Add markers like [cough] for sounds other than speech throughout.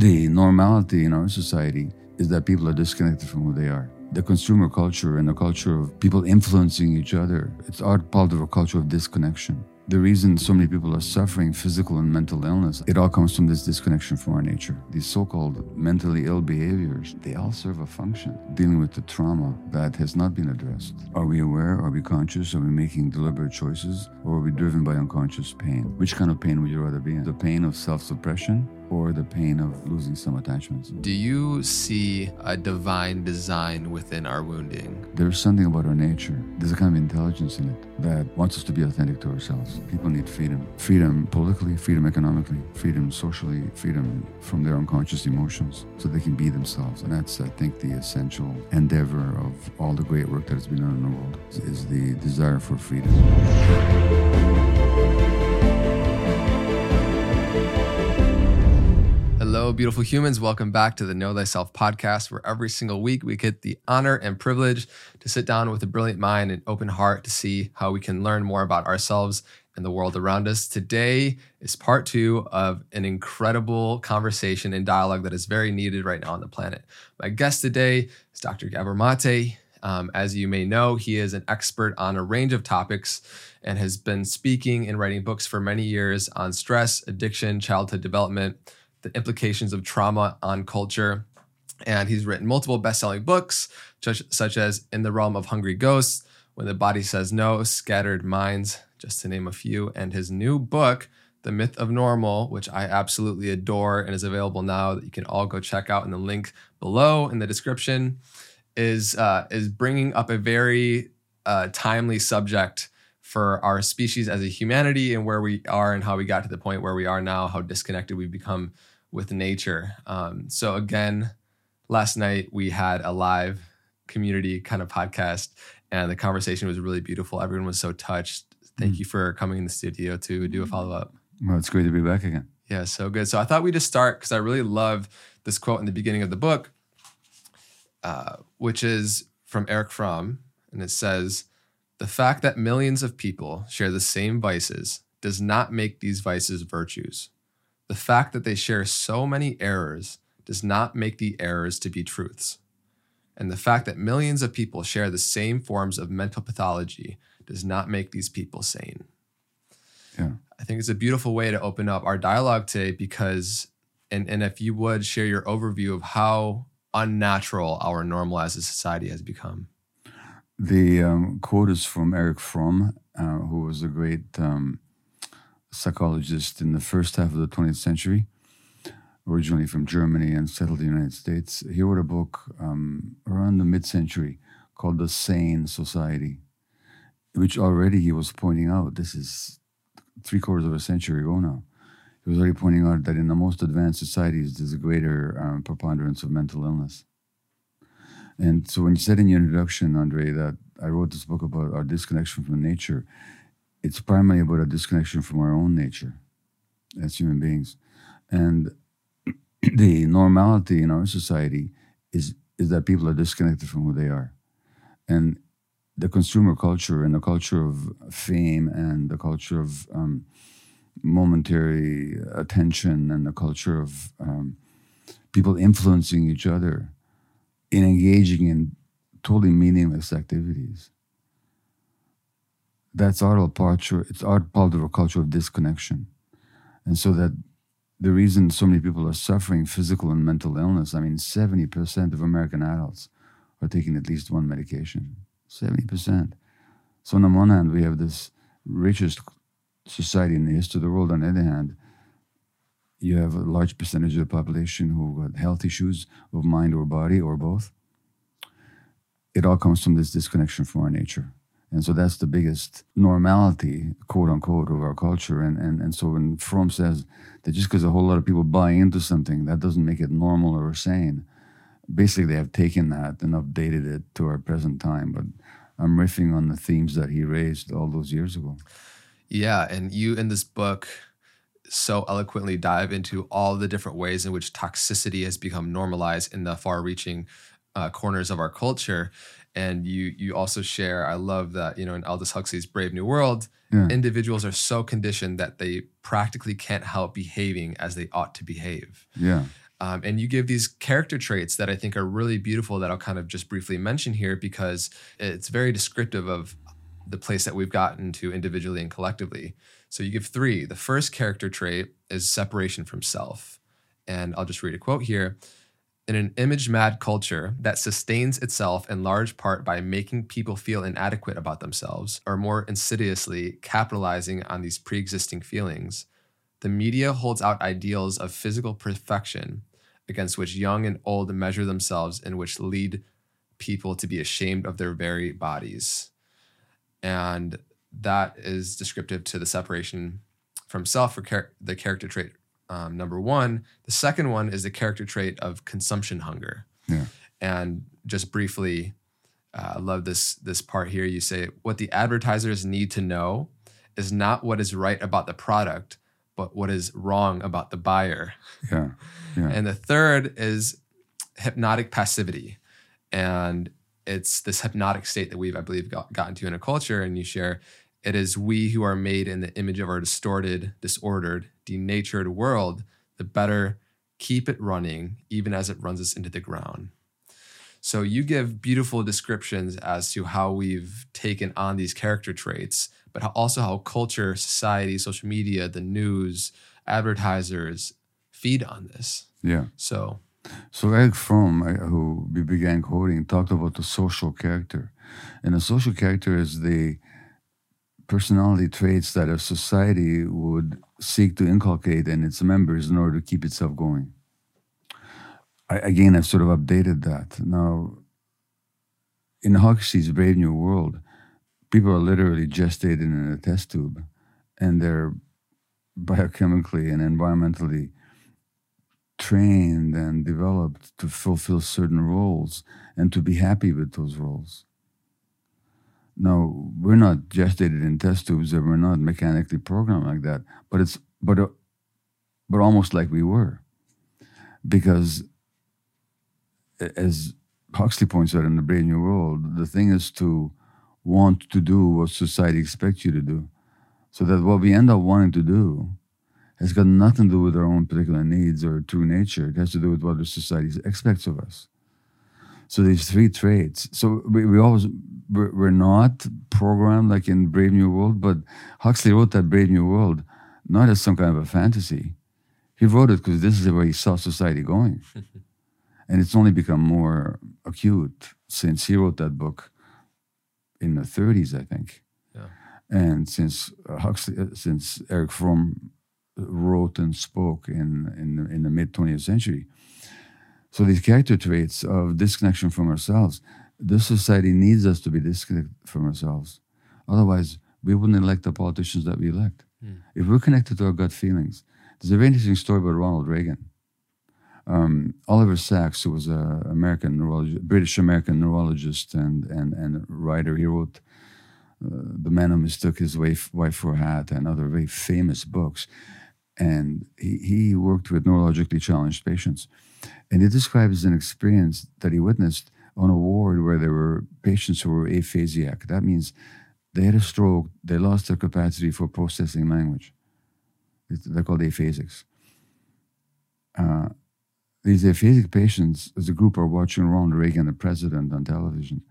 the normality in our society is that people are disconnected from who they are. The consumer culture and the culture of people influencing each other, it's our part of a culture of disconnection. The reason so many people are suffering physical and mental illness, it all comes from this disconnection from our nature. These so-called mentally ill behaviors, they all serve a function dealing with the trauma that has not been addressed. Are we aware? Are we conscious? Are we making deliberate choices? Or are we driven by unconscious pain? Which kind of pain would you rather be in? The pain of self-suppression or the pain of losing some attachments. Do you see a divine design within our wounding? There's something about our nature. There's a kind of intelligence in it that wants us to be authentic to ourselves. People need freedom. Freedom politically, freedom economically, freedom socially, freedom from their unconscious emotions so they can be themselves. And that's, I think, the essential endeavor of all the great work that has been done in the world is the desire for freedom. Beautiful humans. Welcome back to the Know Thyself podcast, where every single week we get the honor and privilege to sit down with a brilliant mind and open heart to see how we can learn more about ourselves and the world around us. Today is part two of an incredible conversation and dialogue that is very needed right now on the planet. My guest today is Dr. Gabor Maté. Um, as you may know, he is an expert on a range of topics and has been speaking and writing books for many years on stress, addiction, childhood development the implications of trauma on culture. And he's written multiple best selling books, such, such as In the Realm of Hungry Ghosts, When the Body Says No, Scattered Minds, just to name a few. And his new book, The Myth of Normal, which I absolutely adore and is available now that you can all go check out in the link below in the description, is, uh, is bringing up a very uh, timely subject for our species as a humanity and where we are and how we got to the point where we are now, how disconnected we've become with nature. Um, so again, last night we had a live community kind of podcast, and the conversation was really beautiful. Everyone was so touched. Thank mm. you for coming in the studio to do a follow up. Well, it's great to be back again. Yeah, so good. So I thought we'd just start because I really love this quote in the beginning of the book, uh, which is from Erich Fromm, and it says, "The fact that millions of people share the same vices does not make these vices virtues." The fact that they share so many errors does not make the errors to be truths. And the fact that millions of people share the same forms of mental pathology does not make these people sane. Yeah. I think it's a beautiful way to open up our dialogue today because, and, and if you would share your overview of how unnatural our normal as a society has become. The um, quote is from Erich Fromm, uh, who was a great um, psychologist in the first half of the 20th century, originally from Germany and settled in the United States. He wrote a book um, around the mid century called The Sane Society, which already he was pointing out this is three quarters of a century ago now. He was already pointing out that in the most advanced societies, there's a greater um, preponderance of mental illness. And so when you said in your introduction, Andre, that I wrote this book about our disconnection from nature, it's primarily about a disconnection from our own nature as human beings. And [clears throat] the normality in our society is, is that people are disconnected from who they are. And the consumer culture and the culture of fame and the culture of um, momentary attention and the culture of um, people influencing each other in engaging in totally meaningless activities that's our culture. It's our part of a culture of disconnection, and so that the reason so many people are suffering physical and mental illness. I mean, seventy percent of American adults are taking at least one medication. Seventy percent. So on the one hand, we have this richest society in the history of the world. On the other hand, you have a large percentage of the population who have health issues of mind or body or both. It all comes from this disconnection from our nature. And so that's the biggest normality, quote unquote, of our culture. And, and, and so when Fromm says that just because a whole lot of people buy into something, that doesn't make it normal or sane, basically they have taken that and updated it to our present time. But I'm riffing on the themes that he raised all those years ago. Yeah. And you in this book so eloquently dive into all the different ways in which toxicity has become normalized in the far reaching uh, corners of our culture and you you also share i love that you know in aldous huxley's brave new world yeah. individuals are so conditioned that they practically can't help behaving as they ought to behave yeah Um, and you give these character traits that I think are really beautiful that I'll kind of just briefly mention here because it's very descriptive of the place that we've gotten to individually and collectively. So you give three. The first character trait is separation from self. And I'll just read a quote here. In an image mad culture that sustains itself in large part by making people feel inadequate about themselves, or more insidiously, capitalizing on these pre existing feelings, the media holds out ideals of physical perfection against which young and old measure themselves and which lead people to be ashamed of their very bodies. And that is descriptive to the separation from self for char- the character trait um, number one. The second one is the character trait of consumption hunger. Yeah. And just briefly, uh, I love this this part here. You say what the advertisers need to know is not what is right about the product, but what is wrong about the buyer. Yeah. Yeah. And the third is hypnotic passivity. And it's this hypnotic state that we've, I believe, got, gotten to in a culture. And you share it is we who are made in the image of our distorted, disordered, denatured world, the better keep it running, even as it runs us into the ground. So you give beautiful descriptions as to how we've taken on these character traits, but also how culture, society, social media, the news, advertisers feed on this. yeah. So So Erich Fromm, who we began quoting, talked about the social character, and the social character is the personality traits that a society would seek to inculcate in its members in order to keep itself going. I, again, I've sort of updated that now. In Huxley's Brave New World, people are literally gestated in a test tube, and they're biochemically and environmentally trained and developed to fulfill certain roles and to be happy with those roles. Now, we're not gestated in test tubes and we're not mechanically programmed like that, but it's but uh, but almost like we were. Because as Huxley points out in the Brave New World, the thing is to want to do what society expects you to do. So that what we end up wanting to do has got nothing to do with our own particular needs or true nature. It has to do with what the society expects of us. So these three traits. So we, we always we're, we're not programmed like in Brave New World, but Huxley wrote that Brave New World not as some kind of a fantasy. He wrote it because this is where he saw society going, [laughs] and it's only become more acute since he wrote that book in the 30s, I think. Yeah. And since Huxley, uh, since Erich Fromm wrote and spoke in in the, in the mid 20th century. So these character traits of disconnection from ourselves, this society needs us to be disconnected from ourselves. Otherwise, we wouldn't elect the politicians that we elect. If we're connected to our gut feelings, there's a very interesting story about Ronald Reagan. Um, Oliver Sacks, who was a American neurologist, British American neurologist and and and writer, he wrote uh, "The Man Who Mistook His Wife, Wife for a Hat" and other very famous books. And he, he worked with neurologically challenged patients, and he describes an experience that he witnessed on a ward where there were patients who were aphasiac. That means they had a stroke, they lost their capacity for processing language. They're called aphasics. Uh, these aphasic patients, as a group, are watching Ronald Reagan, the president, on television,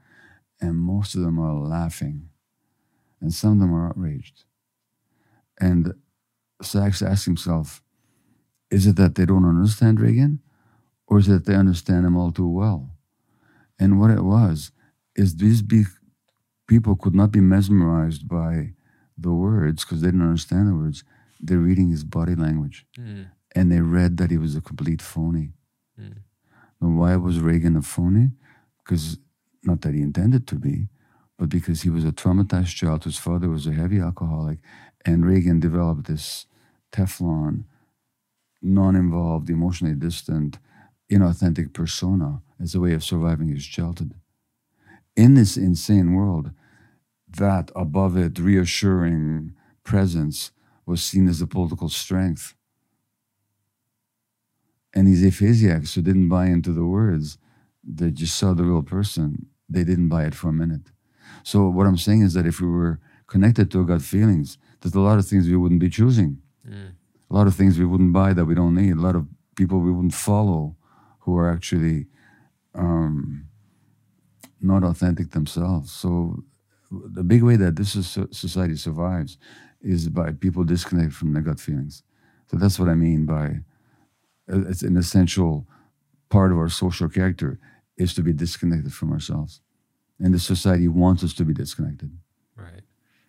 and most of them are laughing, and some of them are outraged. And Sacks asks himself, is it that they don't understand Reagan, or is it that they understand him all too well? And what it was is these be- people could not be mesmerized by the words because they didn't understand the words. They're reading his body language Mm, and they read that he was a complete phony. Mm. Now, why was Reagan a phony? Because not that he intended to be, but because he was a traumatized child whose father was a heavy alcoholic, and Reagan developed this Teflon, non-involved, emotionally distant, inauthentic persona as a way of surviving his childhood. In this insane world, that above it reassuring presence was seen as a political strength. And these aphasiacs who didn't buy into the words, they just saw the real person, they didn't buy it for a minute. So what I'm saying is that if we were connected to our gut feelings, there's a lot of things we wouldn't be choosing. mm, A lot of things we wouldn't buy that we don't need. A lot of people we wouldn't follow who are actually um, not authentic themselves. So the big way that this society survives is by people disconnected from their gut feelings. So that's what I mean by uh, it's an essential part of our social character is to be disconnected from ourselves. And the society wants us to be disconnected. Right.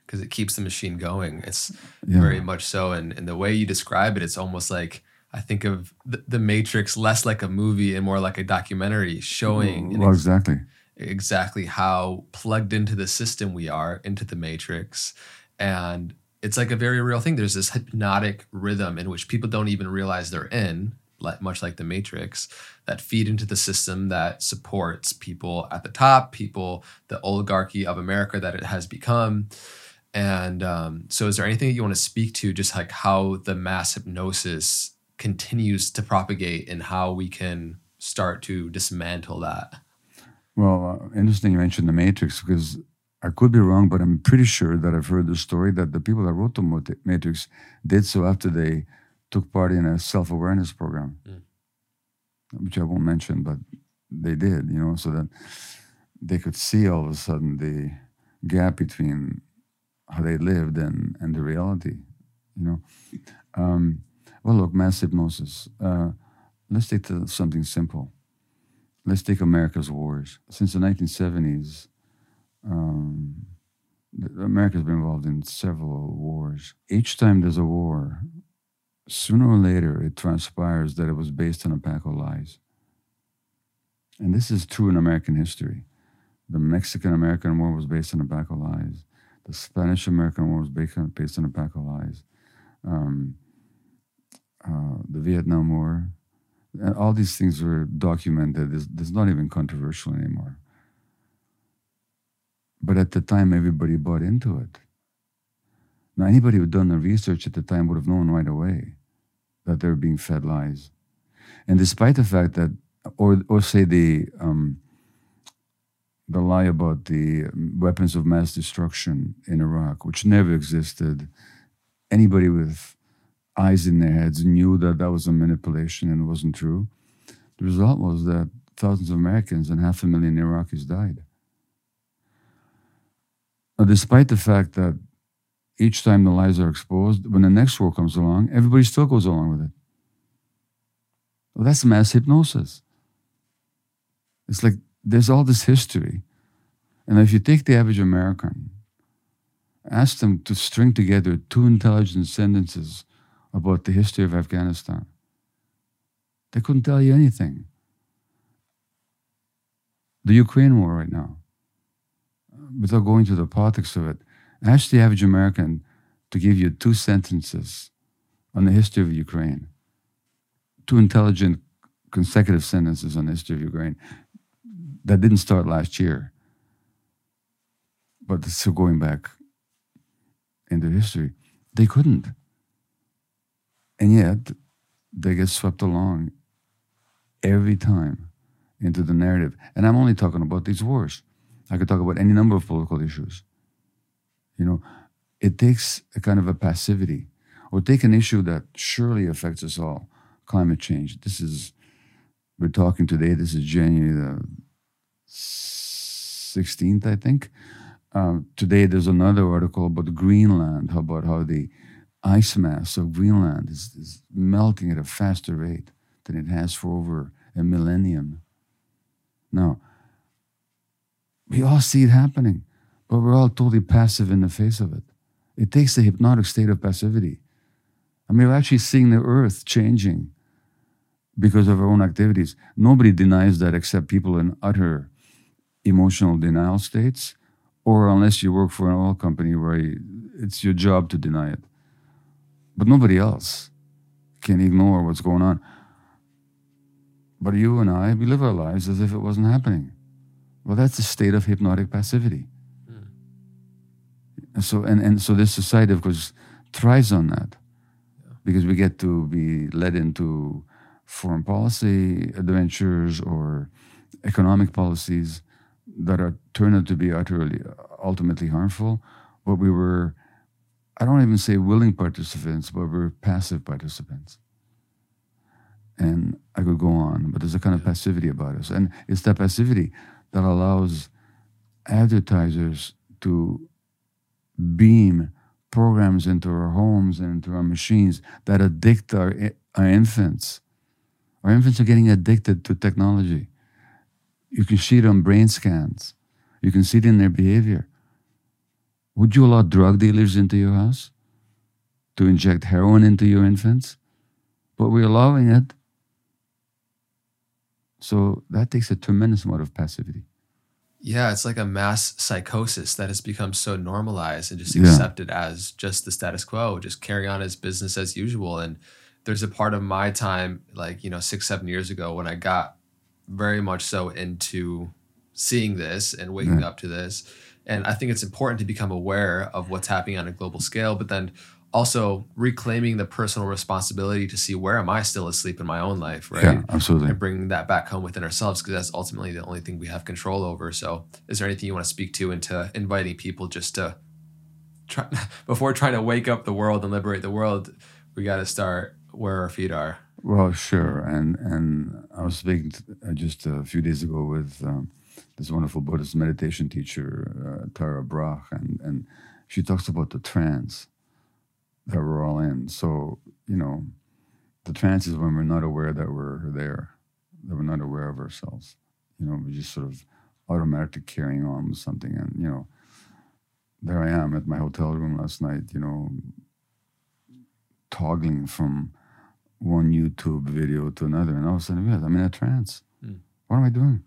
Because it keeps the machine going. It's yeah. very much so. And, and the way you describe it, it's almost like I think of the, the Matrix less like a movie and more like a documentary showing. Well, exactly exactly how plugged into the system we are, into the matrix. And it's like a very real thing. There's this hypnotic rhythm in which people don't even realize they're in, much like the matrix, that feed into the system that supports people at the top, people, the oligarchy of America that it has become. And um, so, is there anything that you want to speak to, just like how the mass hypnosis continues to propagate and how we can start to dismantle that? Well, uh, interesting you mentioned the Matrix because I could be wrong, but I'm pretty sure that I've heard the story that the people that wrote the Matrix did so after they took part in a self awareness program, mm. which I won't mention, but they did, you know, so that they could see all of a sudden the gap between how they lived and, and the reality, you know. Um, well, look, mass hypnosis. Uh, let's take to something simple let's take America's wars. Since the 1970s, um, America's been involved in several wars. Each time there's a war, sooner or later it transpires that it was based on a pack of lies. And this is true in American history. The Mexican American War was based on a pack of lies. The Spanish American War was based on, based on a pack of lies. Um, uh, the Vietnam War, and all these things were documented. It's, it's not even controversial anymore. But at the time, everybody bought into it. Now, anybody who'd done the research at the time would have known right away that they were being fed lies. And despite the fact that, or, or say the, um, the lie about the weapons of mass destruction in Iraq, which never existed, anybody with eyes in their heads knew that that was a manipulation and it wasn't true. The result was that thousands of Americans and half a million Iraqis died. Now, despite the fact that each time the lies are exposed, when the next war comes along, everybody still goes along with it. Well, that's mass hypnosis. It's like there's all this history. And if you take the average American, ask them to string together two intelligent sentences about the history of Afghanistan. They couldn't tell you anything. The Ukraine war right now, without going to the politics of it, ask the average American to give you two sentences on the history of Ukraine, two intelligent consecutive sentences on the history of Ukraine. That didn't start last year, but still going back into history. They couldn't. And yet, they get swept along every time into the narrative. And I'm only talking about these wars. I could talk about any number of political issues. You know, it takes a kind of a passivity, or take an issue that surely affects us all climate change. This is, we're talking today, this is January the 16th, I think. Uh, today, there's another article about Greenland, about how the ice mass of Greenland is, is melting at a faster rate than it has for over a millennium. Now, we all see it happening, but we're all totally passive in the face of it. It takes a hypnotic state of passivity. I mean, we're actually seeing the earth changing because of our own activities. Nobody denies that except people in utter emotional denial states, or unless you work for an oil company where it's your job to deny it. But nobody else can ignore what's going on. But you and I, we live our lives as if it wasn't happening. Well, that's a state of hypnotic passivity. Mm. And so, and, and so this society, of course, thrives on that yeah. because we get to be led into foreign policy adventures or economic policies that are turned out to be utterly, ultimately harmful. But we were I don't even say willing participants, but we're passive participants. and I could go on, but there's a kind of passivity about us. And it's that passivity that allows advertisers to beam programs into our homes and into our machines that addict our, our infants. Our infants are getting addicted to technology. You can see it on brain scans. You can see it in their behavior. Would you allow drug dealers into your house to inject heroin into your infants? But we're allowing it. So that takes a tremendous amount of passivity. Yeah, it's like a mass psychosis that has become so normalized and just accepted yeah. as just the status quo, just carry on as business as usual. And there's a part of my time, like, you know, six, seven years ago, when I got very much so into seeing this and waking yeah. up to this. And I think it's important to become aware of what's happening on a global scale, but then also reclaiming the personal responsibility to see where am I still asleep in my own life, right? Yeah, absolutely. And bringing that back home within ourselves because that's ultimately the only thing we have control over. So, is there anything you want to speak to into inviting people just to try [laughs] before trying to wake up the world and liberate the world? We got to start where our feet are. Well, sure. And and I was speaking to, uh, just a few days ago with um, this wonderful Buddhist meditation teacher, uh, Tara Brach, and and she talks about the trance that we're all in. So, you know, the trance is when we're not aware that we're there, that we're not aware of ourselves. You know, we're just sort of automatically carrying on with something. And, you know, there I am at my hotel room last night, you know, toggling from one YouTube video to another. And all of a sudden, I'm in a trance. Mm. What am I doing?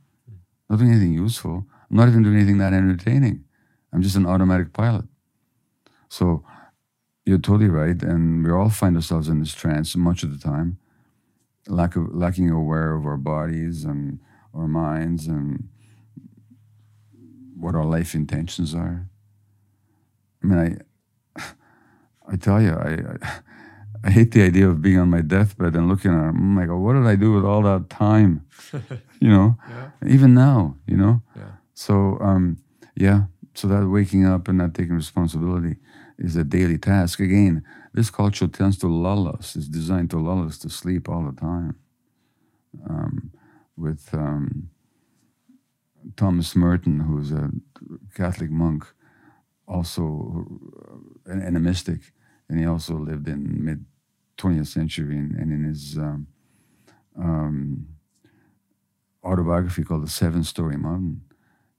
Not doing anything useful. I'm not even doing anything that entertaining. I'm just an automatic pilot. So you're totally right, and we all find ourselves in this trance much of the time, lack of lacking aware of our bodies and our minds and what our life intentions are. I mean, I, [sighs] I tell you, I, I, I hate the idea of being on my deathbed and looking at it. I'm like, oh, what did I do with all that time? [laughs] you know, yeah. even now, you know. Yeah. So, um, yeah. So that waking up and not taking responsibility is a daily task. Again, this culture tends to lull us. It's designed to lull us to sleep all the time. Um, with um, Thomas Merton, who's a Catholic monk, also an, and a mystic, and he also lived in mid 20th century, and, and in his um, um, autobiography called The Seven Storey Mountain,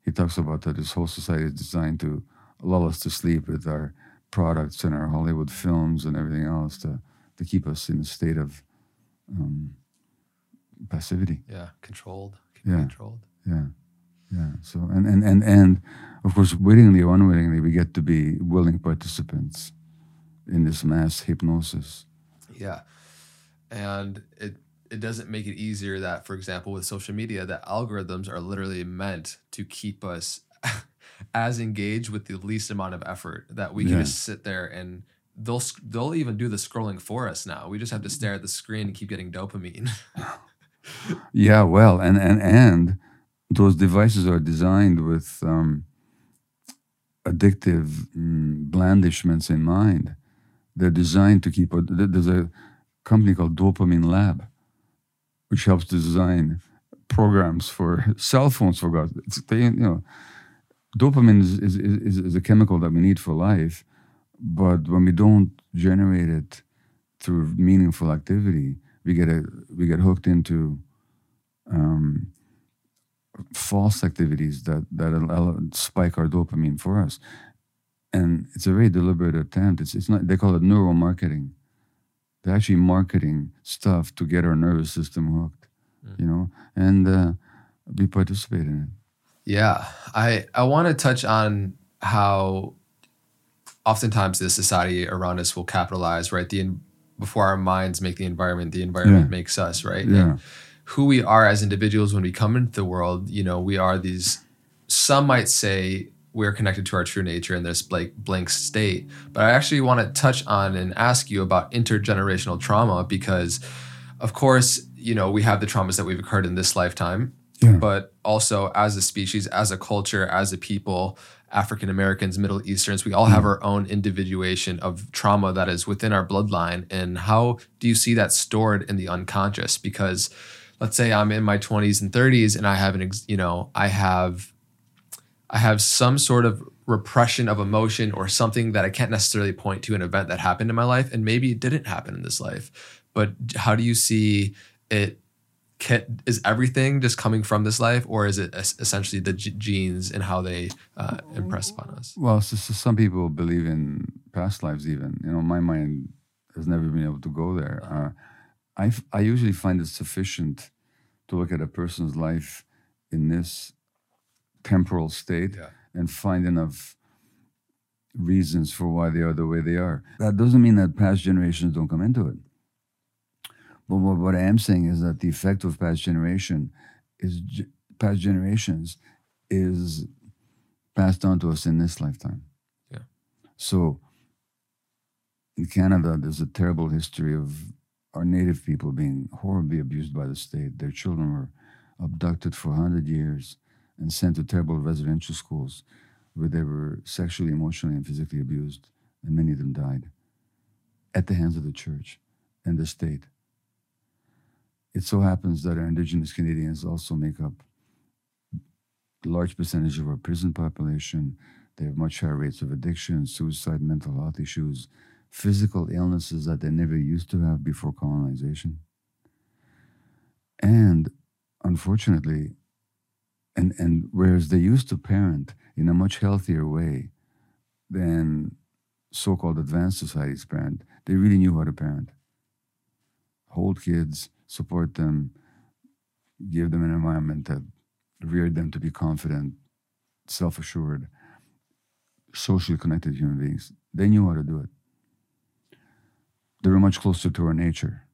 he talks about that this whole society is designed to lull us to sleep with our products and our Hollywood films and everything else to to keep us in a state of um, passivity. Yeah, controlled. Yeah, controlled. Yeah, yeah. So and and and and of course, wittingly or unwittingly, we get to be willing participants in this mass hypnosis. Yeah, and it it doesn't make it easier that, for example, with social media, that algorithms are literally meant to keep us [laughs] as engaged with the least amount of effort that we can yeah. just sit there and they'll they'll even do the scrolling for us now. We just have to stare at the screen and keep getting dopamine. [laughs] yeah, well, and and and those devices are designed with um, addictive mm, blandishments in mind. They're designed to keep. There's a company called Dopamine Lab, which helps design programs for [laughs] cell phones. For God, it's, they, you know dopamine is, is, is, is, a chemical that we need for life, but when we don't generate it through meaningful activity, we get a, we get hooked into um, false activities that that spike our dopamine for us, and it's a very deliberate attempt. It's it's not they call it neuromarketing. They're actually marketing stuff to get our nervous system hooked, mm. you know, and uh, we participate in it. Yeah, I I want to touch on how oftentimes the society around us will capitalize right the before our minds make the environment, the environment yeah. makes us right. Yeah. And who we are as individuals when we come into the world, you know, we are these. Some might say we're connected to our true nature in this like blank state, but I actually want to touch on and ask you about intergenerational trauma because, of course, you know we have the traumas that we've occurred in this lifetime yeah. but also as a species, as a culture, as a people, African Americans, Middle Easterns, we all have mm. our own individuation of trauma that is within our bloodline. And how do you see that stored in the unconscious? Because let's say I'm in my 20s and 30s and I have an, ex- you know, I have, I have some sort of repression of emotion or something that I can't necessarily point to an event that happened in my life. And maybe it didn't happen in this life. But how do you see it can, is everything just coming from this life, or is it es- essentially the g- genes and how they uh, impress upon us? Well, so, so some people believe in past lives. Even you know, my mind has never been able to go there. Uh, I I usually find it sufficient to look at a person's life in this temporal state Yeah. and find enough reasons for why they are the way they are. That doesn't mean that past generations don't come into it. But what, what I am saying is that the effect of past generation is past generations is passed on to us in this lifetime. Yeah. So in Canada, there's a terrible history of our native people being horribly abused by the state. Their children were abducted for 100 years and sent to terrible residential schools where they were sexually, emotionally, and physically abused, and many of them died at the hands of the church and the state. It so happens that our Indigenous Canadians also make up a large percentage of our prison population. They have much higher rates of addiction, suicide, mental health issues, physical illnesses that they never used to have before colonization. And unfortunately, and, and whereas they used to parent in a much healthier way than so called advanced societies parent, they really knew how to parent. Hold kids, support them, give them an environment that reared them to be confident, self assured, socially connected human beings. They knew how to do it. They were much closer to our nature.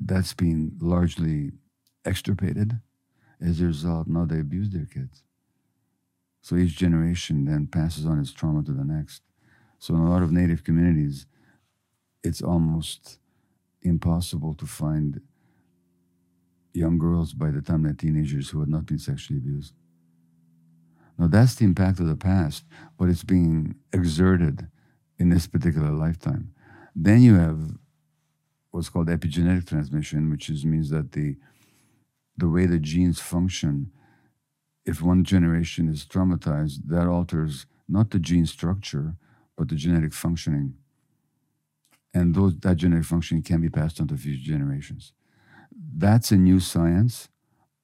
That's been largely extirpated. As a result, now they abuse their kids. So each generation then passes on its trauma to the next. So in a lot of native communities, it's almost impossible to find young girls by the time they're teenagers who had not been sexually abused. Now that's the impact of the past, but it's being exerted in this particular lifetime. Then you have what's called epigenetic transmission, which is, means that the the way the genes function, if one generation is traumatized, that alters not the gene structure, but the genetic functioning. And those, that genetic functioning can be passed on to future generations. That's a new science.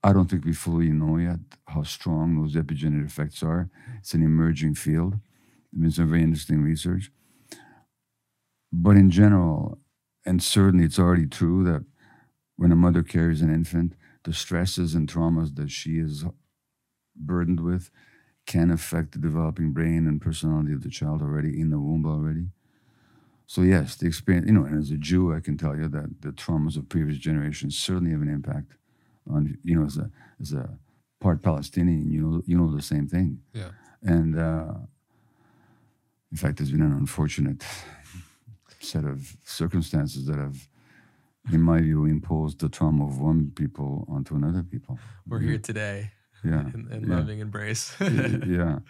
I don't think we fully know yet how strong those epigenetic effects are. It's an emerging field. There's been some very interesting research. But in general, and certainly it's already true that when a mother carries an infant, the stresses and traumas that she is burdened with can affect the developing brain and personality of the child already in the womb already. So yes, the experience, you know, and as a Jew, I can tell you that the traumas of previous generations certainly have an impact on, you know, as a as a part Palestinian, you know, you know the same thing. Yeah. And uh, in fact, there's been an unfortunate set of circumstances that have, in my view, impose the trauma of one people onto another people. We're here today Yeah. [laughs] in, in yeah. loving embrace. Yeah.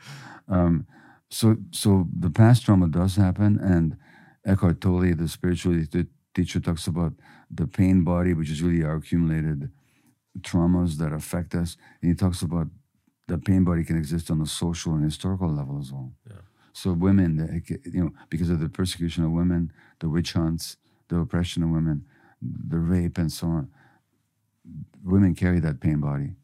Um, so, so the past trauma does happen, and Eckhart Tolle, the spiritual teacher, talks about the pain body, which is really our accumulated traumas that affect us, and he talks about the pain body can exist on a social and historical level as well. Yeah. So women, you know, because of the persecution of women, the witch hunts, the oppression of women, the rape, and so on, women carry that pain body,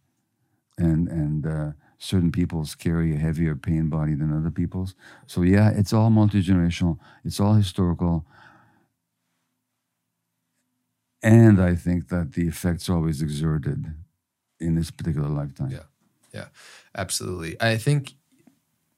and and uh, certain peoples carry a heavier pain body than other peoples. So yeah, it's all multi generational. It's all historical. And I think that the effects always exerted in this particular lifetime. Yeah, yeah. Absolutely. I think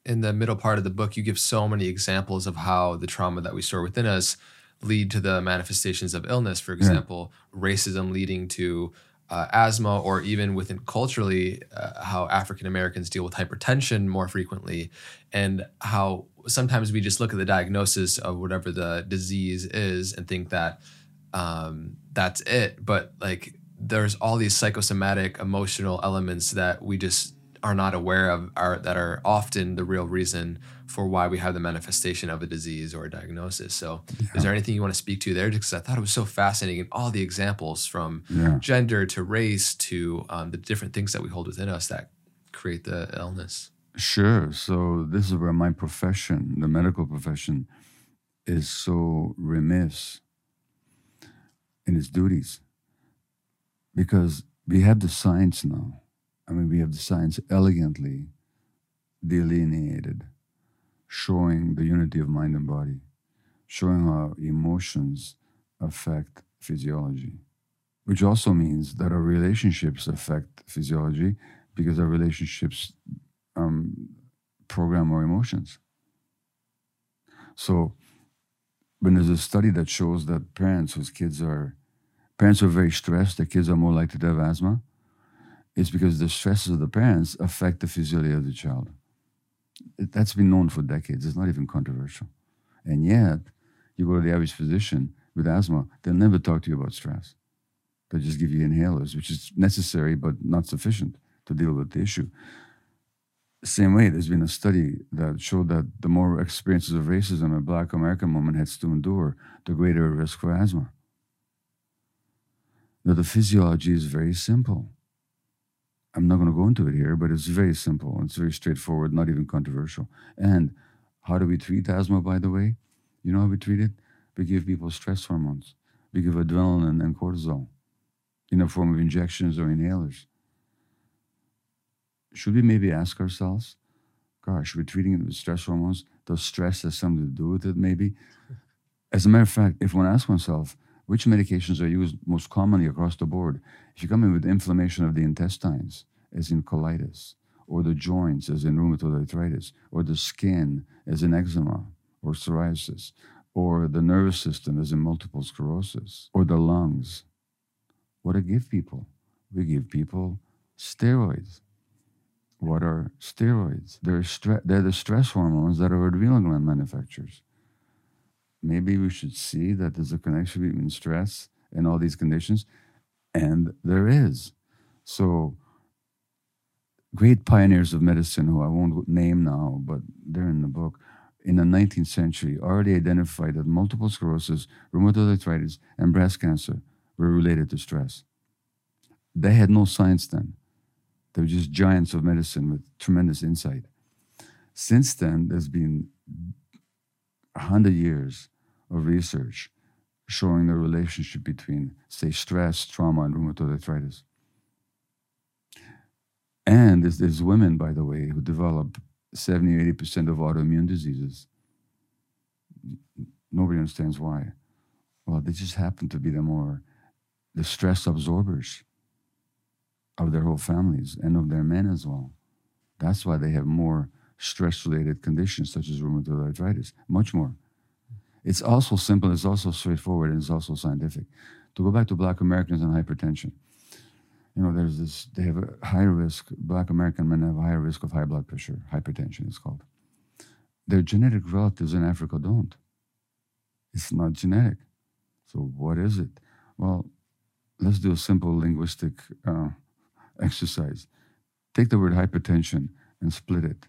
in the middle part of the book, you give so many examples of how the trauma that we store within us lead to the manifestations of illness. For example, racism leading to uh, asthma, or even within culturally, uh, how African Americans deal with hypertension more frequently, and how sometimes we just look at the diagnosis of whatever the disease is and think that um, that's it. But like, there's all these psychosomatic, emotional elements that we just are not aware of are that are often the real reason for why we have the manifestation of a disease or a diagnosis. So, yeah. is there anything you want to speak to there? Because I thought it was so fascinating, and all the examples from yeah. gender to race to um, the different things that we hold within us that create the illness. Sure. So this is where my profession, the medical profession, is so remiss in its duties because we have the science now. I mean, we have the science elegantly delineated, showing the unity of mind and body, showing how emotions affect physiology, which also means that our relationships affect physiology because our relationships um, program our emotions. So, when there's a study that shows that parents whose kids are parents are very stressed, their kids are more likely to have asthma, it's because the stresses of the parents affect the physiology of the child. That's been known for decades. It's not even controversial. And yet, you go to the average physician with asthma, they'll never talk to you about stress. They'll just give you inhalers, which is necessary but not sufficient to deal with the issue. Same way, there's been a study that showed that the more experiences of racism a black American woman has to endure, the greater risk for asthma. Now, the physiology is very simple. I'm not going to go into it here, but it's very simple. It's very straightforward, not even controversial. And how do we treat asthma, by the way? You know how we treat it? We give people stress hormones. We give adrenaline and cortisol in the form of injections or inhalers should we maybe ask ourselves, gosh, we're treating it with stress hormones? Does stress has something to do with it, maybe? As a matter of fact, if one asks oneself, which medications are used most commonly across the board? If you come in with inflammation of the intestines, as in colitis, or the joints, as in rheumatoid arthritis, or the skin, as in eczema or psoriasis, or the nervous system, as in multiple sclerosis, or the lungs, what do give people? We give people steroids. What are steroids? They're, stre- they're the stress hormones that are adrenal gland manufactures. Maybe we should see that there's a connection between stress and all these conditions, and there is. So, great pioneers of medicine, who I won't name now, but they're in the book, in the 19th century already identified that multiple sclerosis, rheumatoid arthritis, and breast cancer were related to stress. They had no science then. They were just giants of medicine with tremendous insight. Since then, there's been 100 years of research showing the relationship between, say, stress, trauma, and rheumatoid arthritis. And there's, there's women, by the way, who develop 70 or 80% of autoimmune diseases. Nobody understands why. Well, they just happen to be the more the stress absorbers of their whole families and of their men as well. That's why they have more stress related conditions such as rheumatoid arthritis, much more. It's also simple, it's also straightforward, and it's also scientific. To go back to black Americans and hypertension, you know, there's this, they have a higher risk, black American men have a higher risk of high blood pressure, hypertension it's called. Their genetic relatives in Africa don't. It's not genetic. So what is it? Well, let's do a simple linguistic uh, exercise. Take the word hypertension and split it.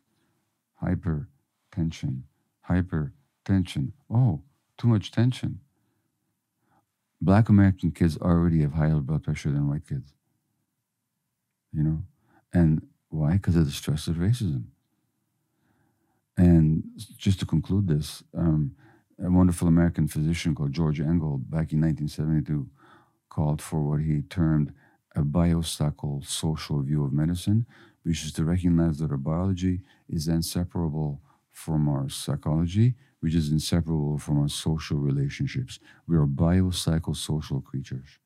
Hypertension, hypertension. Oh, too much tension. Black American kids already have higher blood pressure than white kids. You know? And why? Because of the stress of racism. And just to conclude this, um, a wonderful American physician called George Engel, back in 1972, called for what he termed a biopsychosocial view of medicine, which is to recognize that our biology is inseparable from our psychology, which is inseparable from our social relationships. We are biopsychosocial creatures.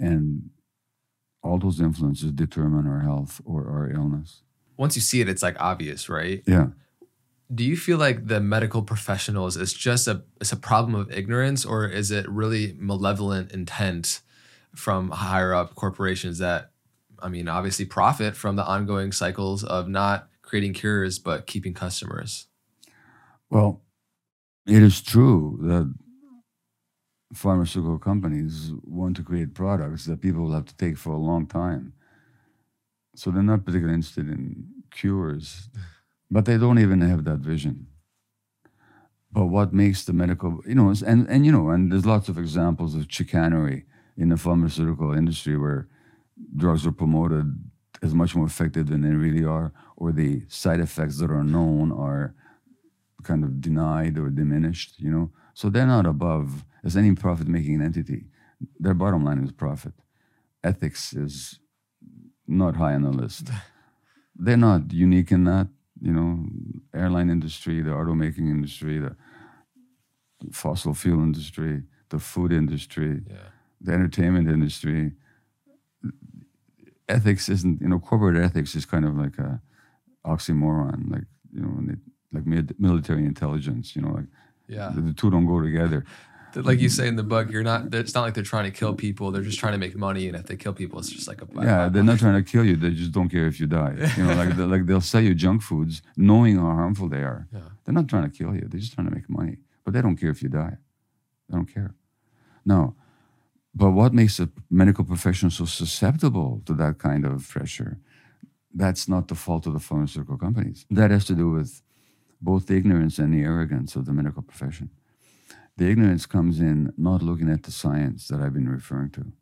And all those influences determine our health or our illness. Once you see it, it's like obvious, right? Yeah. Do you feel like the medical professionals is just a it's a problem of ignorance or is it really malevolent intent from higher up corporations that, I mean, obviously profit from the ongoing cycles of not creating cures but keeping customers. Well, it is true that pharmaceutical companies want to create products that people will have to take for a long time. So they're not particularly interested in cures, but they don't even have that vision. But what makes the medical, you know, and, and you know, and there's lots of examples of chicanery in the pharmaceutical industry where drugs are promoted as much more effective than they really are, or the side effects that are known are kind of denied or diminished, you know. So they're not above as any profit making entity. Their bottom line is profit. Ethics is not high on the list. [laughs] They're not unique in that, you know, airline industry, the auto-making industry, the fossil fuel industry, the food industry, Yeah. the entertainment industry. Ethics isn't, you know, corporate ethics is kind of like a oxymoron, like you know, like military intelligence. You know, like Yeah. the, the two don't go together. [laughs] Like you mm-hmm. say in the book, you're not. It's not like they're trying to kill people. They're just trying to make money, and if they kill people, it's just like a Yeah, they're not trying to kill you. They just don't care if you die. [laughs] You know, like like they'll sell you junk foods, knowing how harmful they are. Yeah. They're not trying to kill you. They're just trying to make money. But they don't care if you die. They don't care. No. But what makes a medical profession so susceptible to that kind of pressure? That's not the fault of the pharmaceutical companies. That has to do with both the ignorance and the arrogance of the medical profession. The ignorance comes in not looking at the science that I've been referring to,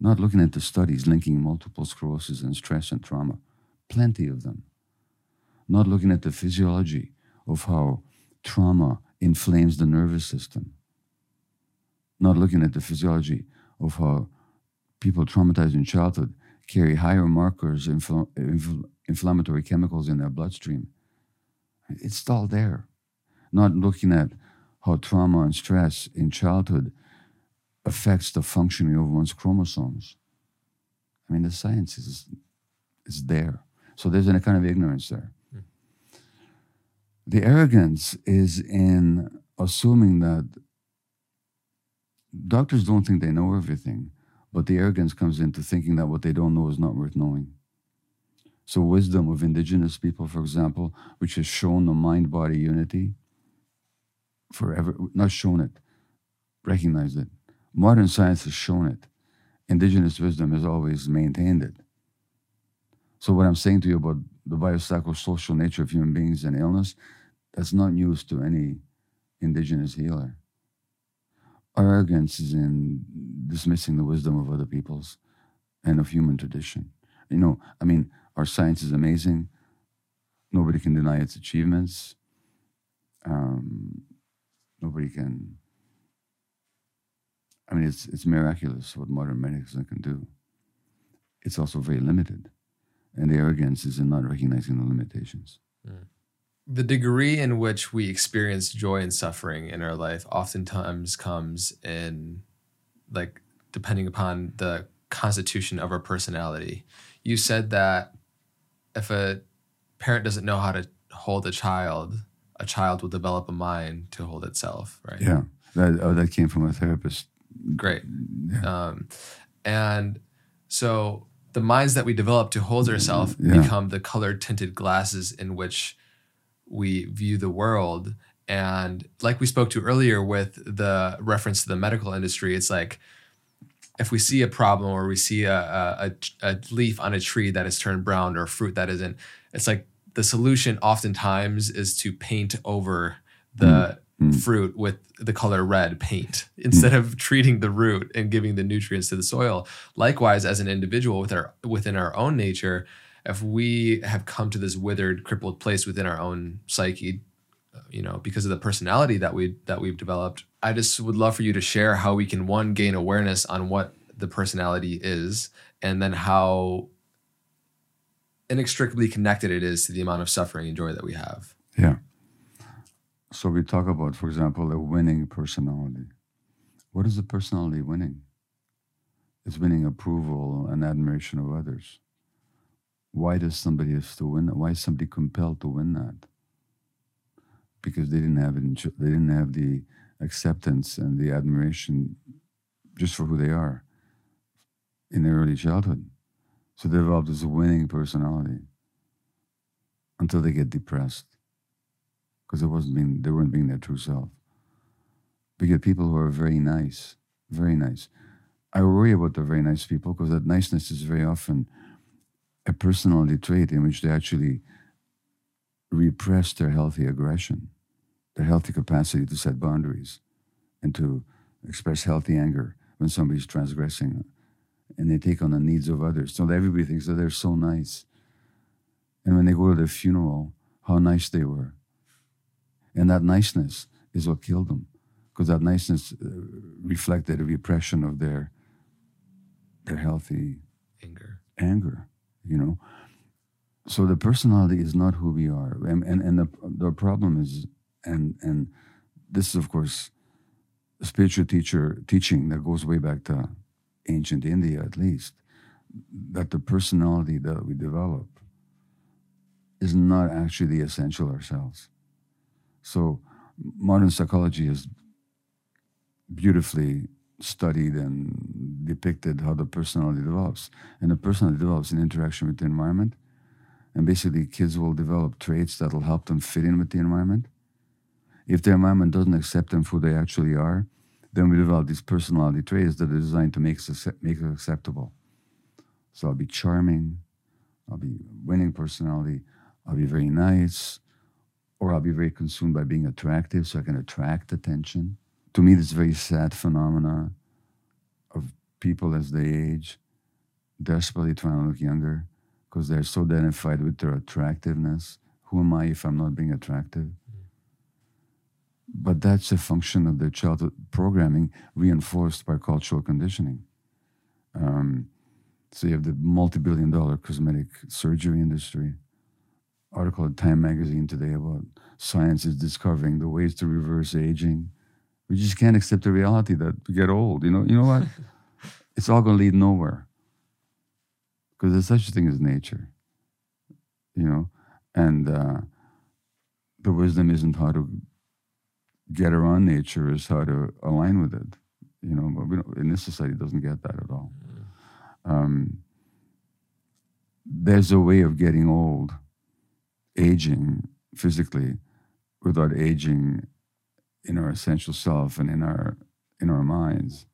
not looking at the studies linking multiple sclerosis and stress and trauma, plenty of them, not looking at the physiology of how trauma inflames the nervous system, not looking at the physiology of how people traumatized in childhood carry higher markers, infl- infl- inflammatory chemicals in their bloodstream. It's all there. Not looking at how trauma and stress in childhood affects the functioning of one's chromosomes. I mean, the science is, is there. So there's a kind of ignorance there. The arrogance is in assuming that doctors don't think they know everything, but the arrogance comes into thinking that what they don't know is not worth knowing. So, wisdom of indigenous people, for example, which has shown the mind body unity forever, not shown it, recognized it. Modern science has shown it. Indigenous wisdom has always maintained it. So, what I'm saying to you about the biopsychosocial nature of human beings and illness, that's not news to any indigenous healer. Arrogance is in dismissing the wisdom of other peoples and of human tradition. You know, I mean, our science is amazing. Nobody can deny its achievements. Um, nobody can. I mean, it's it's miraculous what modern medicine can do. It's also very limited, and the arrogance is in not recognizing the limitations. Mm. the degree in which we experience joy and suffering in our life oftentimes comes in like depending upon the constitution of our personality you said that if a parent doesn't know how to hold a child a child will develop a mind to hold itself right? Yeah, that oh, that came from a therapist. great. Um, and so the minds that we develop to hold ourselves Yeah. become the color tinted glasses in which we view the world. And like we spoke to earlier with the reference to the medical industry it's like if we see a problem or we see a, a, a, a leaf on a tree that has turned brown or fruit that isn't it's like the solution oftentimes is to paint over the mm. Mm. fruit with the color red paint mm. instead of treating the root and giving the nutrients to the soil. Likewise as an individual with our within our own nature if we have come to this withered crippled place within our own psyche uh, you know because of the personality that we that we've developed i just would love for you to share how we can one gain awareness on what the personality is and then how inextricably connected it is to the amount of suffering and joy that we have Yeah. So we talk about, for example, a winning personality. What is the personality winning? It's winning approval and admiration of others. Why does somebody have to win? Why is somebody compelled to win that? Because they didn't have it. They didn't have the acceptance and the admiration just for who they are in their early childhood. So they develop this winning personality until they get depressed because they wasn't being they weren't being their true self. Get people who are very nice, very nice. I worry about the very nice people because that niceness is very often a personality trait in which they actually repress their healthy aggression, their healthy capacity to set boundaries and to express healthy anger when somebody's transgressing and they take on the needs of others. So everybody thinks that they're so nice. And when they go to their funeral, how nice they were. And that niceness is what killed them, because that niceness uh, reflected a repression of their their healthy Anger. anger, you know. So the personality is not who we are, and and, and the the problem is, and and this is of course a spiritual teacher teaching that goes way back to ancient India at least, that the personality that we develop is not actually the essential ourselves. So modern psychology has beautifully studied and depicted how the personality develops. And the personality develops in interaction with the environment. And basically, kids will develop traits that will help them fit in with the environment. If the environment doesn't accept them for who they actually are, then we develop these personality traits that are designed to make us, make us acceptable. So I'll be charming, I'll be winning personality, I'll be very nice, or I'll be very consumed by being attractive so I can attract attention. To me, this very sad phenomena of people as they age desperately trying to look younger because they're so identified with their attractiveness. Who am I if I'm not being attractive? But that's a function of their childhood programming reinforced by cultural conditioning. Um, so you have the multi-billion dollar cosmetic surgery industry. Article in Time magazine today about science is discovering the ways to reverse aging. We just can't accept the reality that we get old. You know, you know what? [laughs] it's all going to lead nowhere. Because there's such a thing as nature. You know, and uh, the wisdom isn't how to get around nature is how to align with it. You know, but we don't, in this society, doesn't get that at all. Um, there's a way of getting old, aging physically, without aging in our essential self and in our in our minds.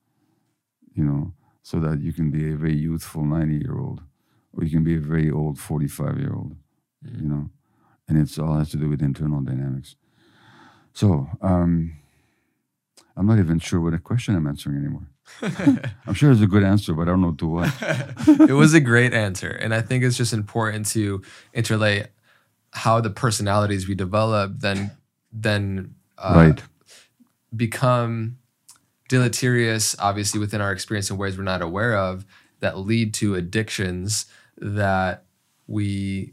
You know, so that you can be a very youthful ninety year old, or you can be a very old forty five year old. You know, and it's all has to do with internal dynamics. So um, I'm not even sure what a question I'm answering anymore. [laughs] I'm sure it's a good answer, but I don't know to what. [laughs] it was a great answer. And I think it's just important to interlay how the personalities we develop then then uh, right. become deleterious, obviously within our experience in ways we're not aware of, that lead to addictions that we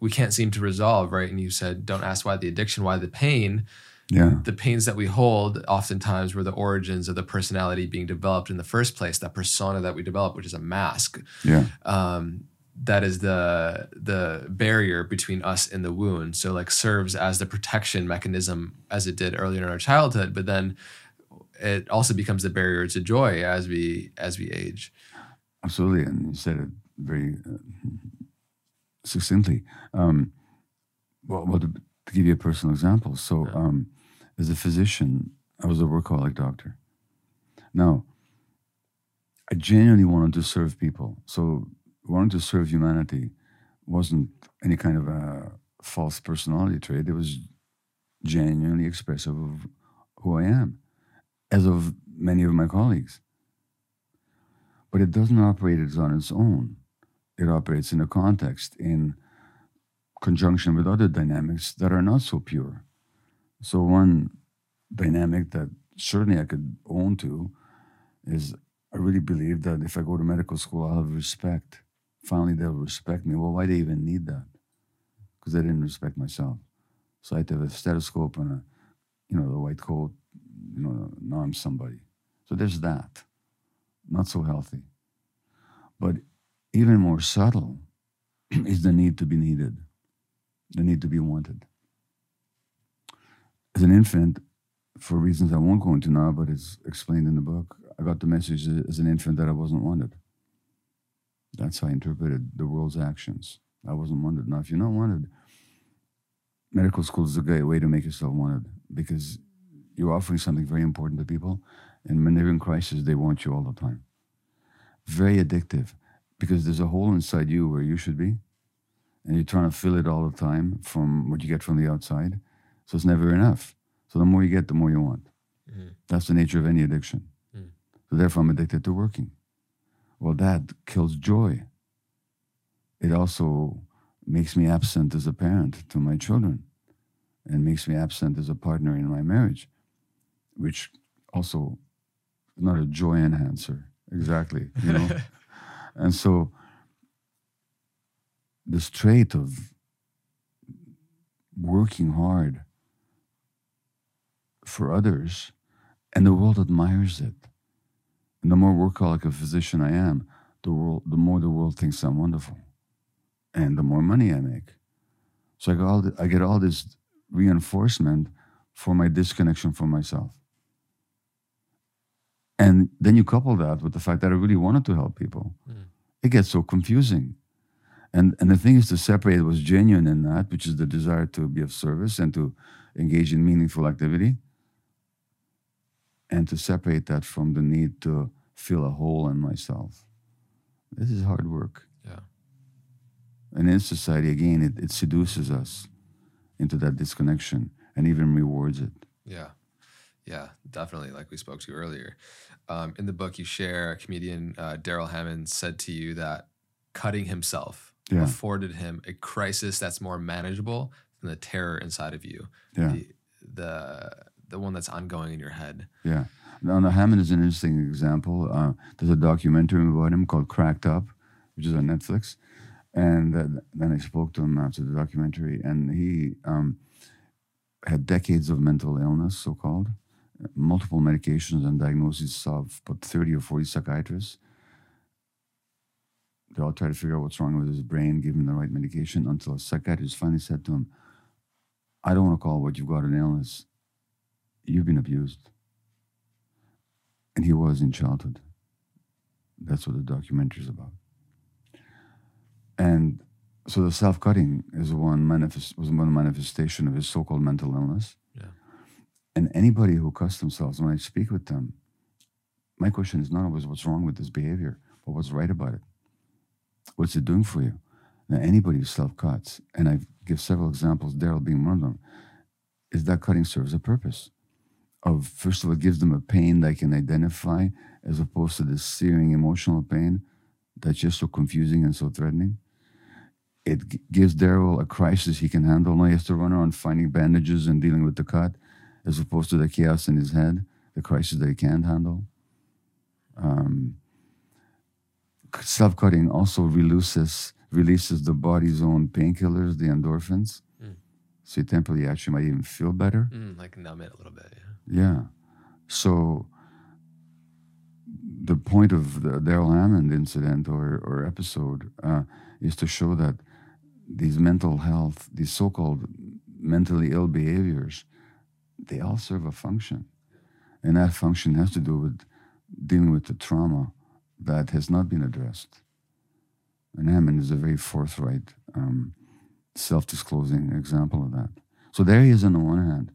we can't seem to resolve, right? And you said, don't ask why the addiction, why the pain. Yeah. The pains that we hold oftentimes were the origins of the personality being developed in the first place, that persona that we develop, which is a mask. Yeah. Um, that is the the barrier between us and the wound. So like serves as the protection mechanism as it did earlier in our childhood, but then it also becomes the barrier to joy as we as we age. Absolutely, and you said it very uh, succinctly. Um, well, well to, to, give you a personal example, so Yeah. um, as a physician, I was a workaholic doctor. Now, I genuinely wanted to serve people. So wanting to serve humanity wasn't any kind of a false personality trait. It was genuinely expressive of who I am, as of many of my colleagues. But it doesn't operate as on its own. It operates in a context, in conjunction with other dynamics that are not so pure. So one dynamic that certainly I could own to is I really believe that if I go to medical school, I'll have respect. Finally, they'll respect me. Well, why do they even need that? Because I didn't respect myself. So I had to have a stethoscope and a, you know, the white coat. You know, now I'm somebody. So there's that. Not so healthy. But even more subtle [clears throat] is the need to be needed, the need to be wanted. As an infant, for reasons I won't go into now, but it's explained in the book, I got the message as an infant that I wasn't wanted. That's how I interpreted the world's actions. I wasn't wanted. Now, if you're not wanted, medical school is a great way to make yourself wanted because you're offering something very important to people. And when they're in crisis, they want you all the time. Very addictive. Because there's a hole inside you where you should be, and you're trying to fill it all the time from what you get from the outside. So it's never enough. So the more you get, the more you want. Mhm. That's the nature of any addiction. Mm. So therefore, I'm addicted to working. Well, that kills joy. It also makes me absent as a parent to my children and makes me absent as a partner in my marriage, which also not a joy enhancer exactly, you know. [laughs] and so the trait of working hard for others, and the world admires it. And the more workaholic a physician I am, the world, the more the world thinks I'm wonderful, and the more money I make. So I get all, th- I get all this reinforcement for my disconnection from myself. And then you couple that with the fact that I really wanted to help people. Mm. It gets so confusing. And, and the thing is to separate what's genuine in that, which is the desire to be of service and to engage in meaningful activity, and to separate that from the need to fill a hole in myself. This is hard work. Yeah. And in society, again, it, it seduces us into that disconnection and even rewards it. Yeah. Yeah, definitely. Like we spoke to earlier. Um, in the book, you share comedian uh, Darrell Hammond said to you that cutting himself Yeah. afforded him a crisis that's more manageable than the terror inside of you. Yeah. The, the the one that's ongoing in your head. Yeah. Now, now Hammond is an interesting example. Uh, there's a documentary about him called Cracked Up, which is on Netflix. And uh, then I spoke to him after the documentary, and he um, had decades of mental illness, so called, multiple medications and diagnoses of about 30 or 40 psychiatrists. They all try to figure out what's wrong with his brain, give him the right medication, until a psychiatrist finally said to him, I don't want to call what you've got an illness. You've been abused. And he was in childhood. That's what the documentary is about. And so the self-cutting is one manifest was one manifestation of his so-called mental illness. And anybody who cuts themselves, when I speak with them, my question is not always what's wrong with this behavior, but what's right about it. What's it doing for you? Now, anybody who self-cuts, and I give several examples, Darrell being one of them, is that cutting serves a purpose of first of all it gives them a pain they can identify as opposed to this searing emotional pain that's just so confusing and so threatening. It gives Darrell a crisis he can handle. Now he has to run around finding bandages and dealing with the cut, as opposed to the chaos in his head, the crisis that he can't handle. Um, self-cutting also releases releases the body's own painkillers, the endorphins. Mm. So you temporarily actually might even feel better. Mm, like numb it a little bit. Yeah. Yeah. So the point of the Darrell Hammond incident or, or episode uh, is to show that these mental health, these so-called mentally ill behaviors, they all serve a function. And that function has to do with dealing with the trauma that has not been addressed. And Hammond is a very forthright, um, self-disclosing example of that. So there he is on the one hand.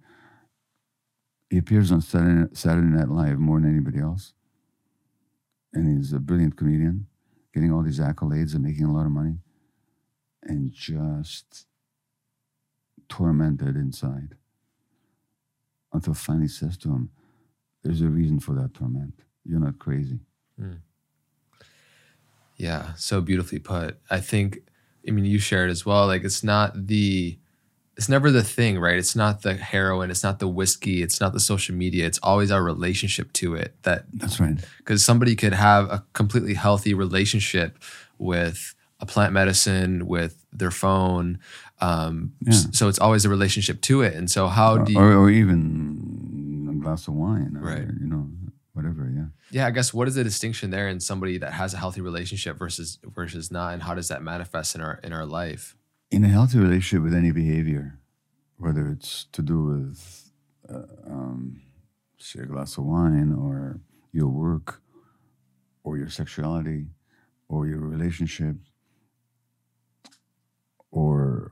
He appears on Saturday Night Live more than anybody else. And he's a brilliant comedian, getting all these accolades and making a lot of money, and just tormented inside. Until finally says to him, There's a reason for that torment. You're not crazy. Hmm. Yeah, so beautifully put. I think, I mean, you shared as well. Like, it's not the, it's never the thing, right? It's not the heroin, it's not the whiskey, it's not the social media. It's always our relationship to it. That That's right. because somebody could have a completely healthy relationship with a plant medicine, with their phone. Um, Yeah. So it's always a relationship to it. And so, how do you? or, or even a glass of wine, or, Right. you know, whatever, yeah. Yeah, I guess what is the distinction there in somebody that has a healthy relationship versus versus not, and how does that manifest in our in our life? in a healthy relationship with any behavior, whether it's to do with, uh, um, say, a glass of wine or your work or your sexuality or your relationship or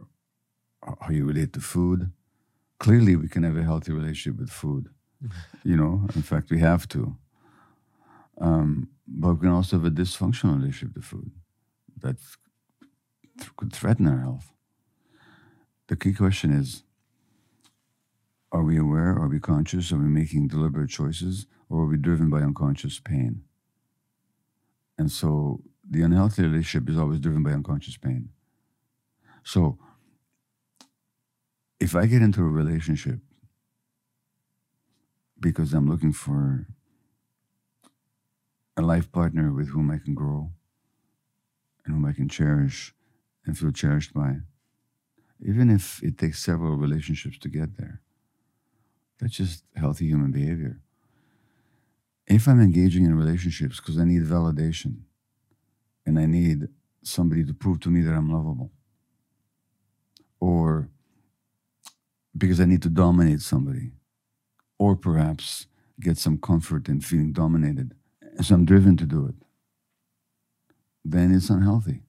how you relate to food, clearly we can have a healthy relationship with food. you know, in fact, we have to. Um, but we can also have a dysfunctional relationship to food. that th- could threaten our health. The key question is are we aware? Are we conscious? Are we making deliberate choices? Or are we driven by unconscious pain? And so the unhealthy relationship is always driven by unconscious pain. So if I get into a relationship because I'm looking for a life partner with whom I can grow and whom I can cherish and feel cherished by, even if it takes several relationships to get there. That's just healthy human behavior. If I'm engaging in relationships because I need validation and I need somebody to prove to me that I'm lovable, or because I need to dominate somebody, or perhaps get some comfort in feeling dominated, so I'm driven to do it, then it's unhealthy.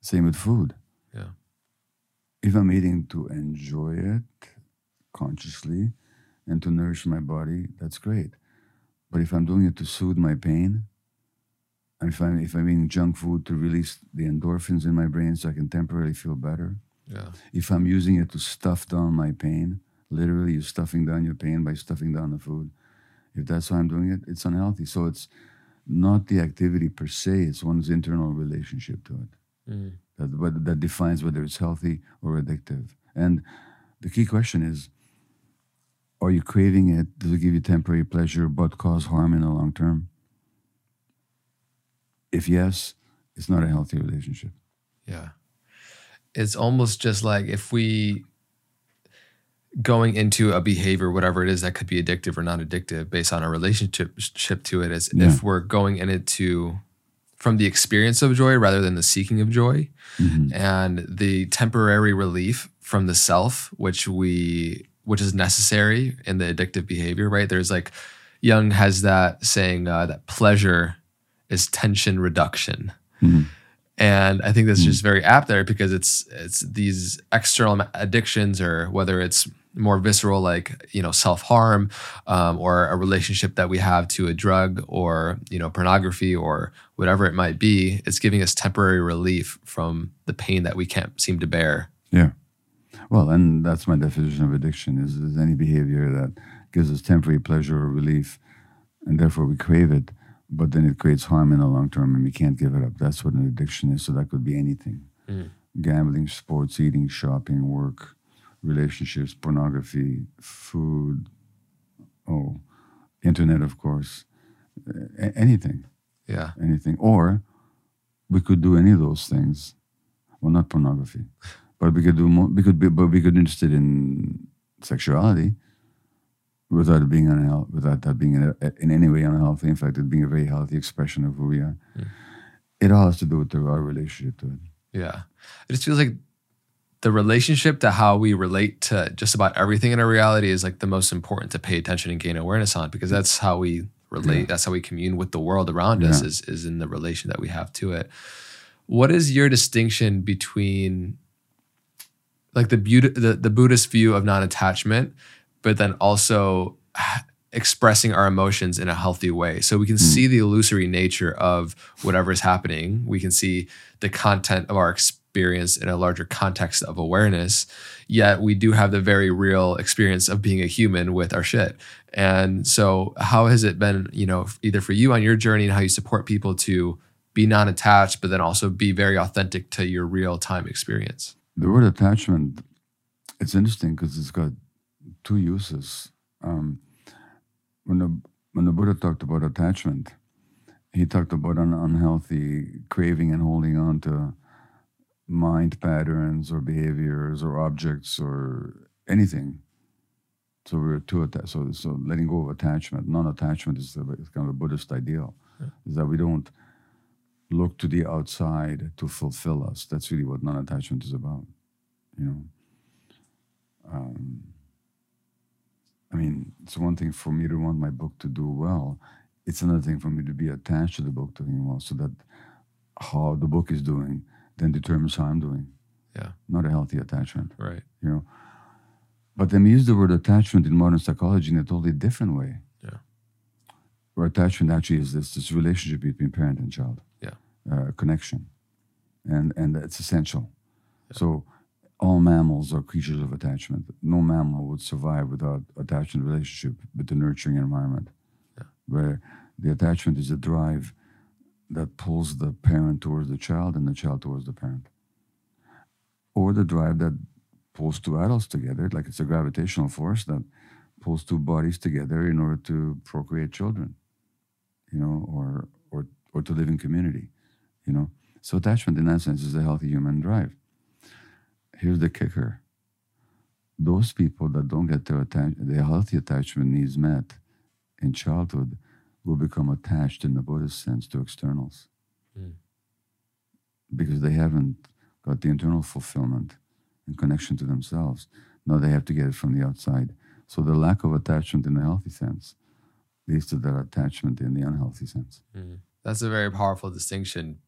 Same with food. Yeah. If I'm eating to enjoy it consciously and to nourish my body, that's great. But if I'm doing it to soothe my pain, and if I'm if I'm eating junk food to release the endorphins in my brain so I can temporarily feel better, Yeah. if I'm using it to stuff down my pain, literally you're stuffing down your pain by stuffing down the food. If that's why I'm doing it, it's unhealthy. So it's not the activity per se, it's one's internal relationship to it Mm. that, that defines whether it's healthy or addictive. And the key question is are you craving it? Does it give you temporary pleasure but cause harm in the long term? If yes, it's not a healthy relationship. Yeah. It's almost just like if we going into a behavior, whatever it is that could be addictive or not addictive based on our relationship ship to it, as Yeah. if we're going in it to from the experience of joy rather than the seeking of joy and the temporary relief from the self, which we which is necessary in the addictive behavior, right? There's like Young has that saying uh, that pleasure is tension reduction. Mhm. And I think that's just very apt there because it's it's these external addictions or whether it's more visceral like you know self harm um, or a relationship that we have to a drug or you know pornography or whatever it might be, it's giving us temporary relief from the pain that we can't seem to bear. Yeah. Well, and that's my definition of addiction is, is any behavior that gives us temporary pleasure or relief, and therefore we crave it, but then it creates harm in the long term and we can't give it up. That's what an addiction is. So that could be anything Mm. gambling, sports, eating, shopping, work, relationships, pornography, food, oh, internet, of course, a- anything Yeah. anything. Or we could do any of those things. Well, not pornography, but we could do more. We could be, but we could be interested in sexuality without it being unhealthy, without that being in, in any way unhealthy. In fact, it being a very healthy expression of who we are. Mm. It all has to do with the, our relationship to it. Yeah. It just feels like the relationship to how we relate to just about everything in our reality is like the most important to pay attention and gain awareness on because mm. that's how we relate. Yeah. That's how we commune with the world around us is, is in the relation that we have to it. What is your distinction between like the beauty, the, the Buddhist view of non-attachment, but then also [sighs] expressing our emotions in a healthy way. So we can hmm. see the illusory nature of whatever is happening. We can see the content of our experience in a larger context of awareness. Yet we do have the very real experience of being a human with our shit. And so, how has it been, you know, either for you on your journey and how you support people to be non attached, but then also be very authentic to your real time experience? The word attachment, it's interesting because it's got two uses. Um, when the when the Buddha talked about attachment, he talked about an unhealthy craving and holding on to mind patterns or behaviors or objects or anything. So we're too attached. So, so letting go of attachment, non-attachment is, the, is kind of a Buddhist ideal, is that we don't look to the outside to fulfill us. That's really what non-attachment is about. You know. Um, I mean, it's one thing for me to want my book to do well. It's another thing for me to be attached to the book doing well, so that how the book is doing then determines how I'm doing. Yeah. Not a healthy attachment, Right. you know. But then we use the word attachment in modern psychology in a totally different way. Yeah. Where attachment actually is this this relationship between parent and child. Yeah. Uh, connection. and and it's essential. So all mammals are creatures of attachment. No mammal would survive without attachment relationship with the nurturing environment, Yeah. where the attachment is a drive that pulls the parent towards the child and the child towards the parent, or the drive that pulls two adults together, like it's a gravitational force that pulls two bodies together in order to procreate children, you know, or or or to live in community, you know. So attachment, in that sense, is a healthy human drive. Here's the kicker: those people that don't get their atta- their healthy attachment needs met in childhood will become attached in the Buddhist sense to externals Mm. because they haven't got the internal fulfillment and connection to themselves. Now they have to get it from the outside. So the lack of attachment in the healthy sense leads to that attachment in the unhealthy sense. That's a very powerful distinction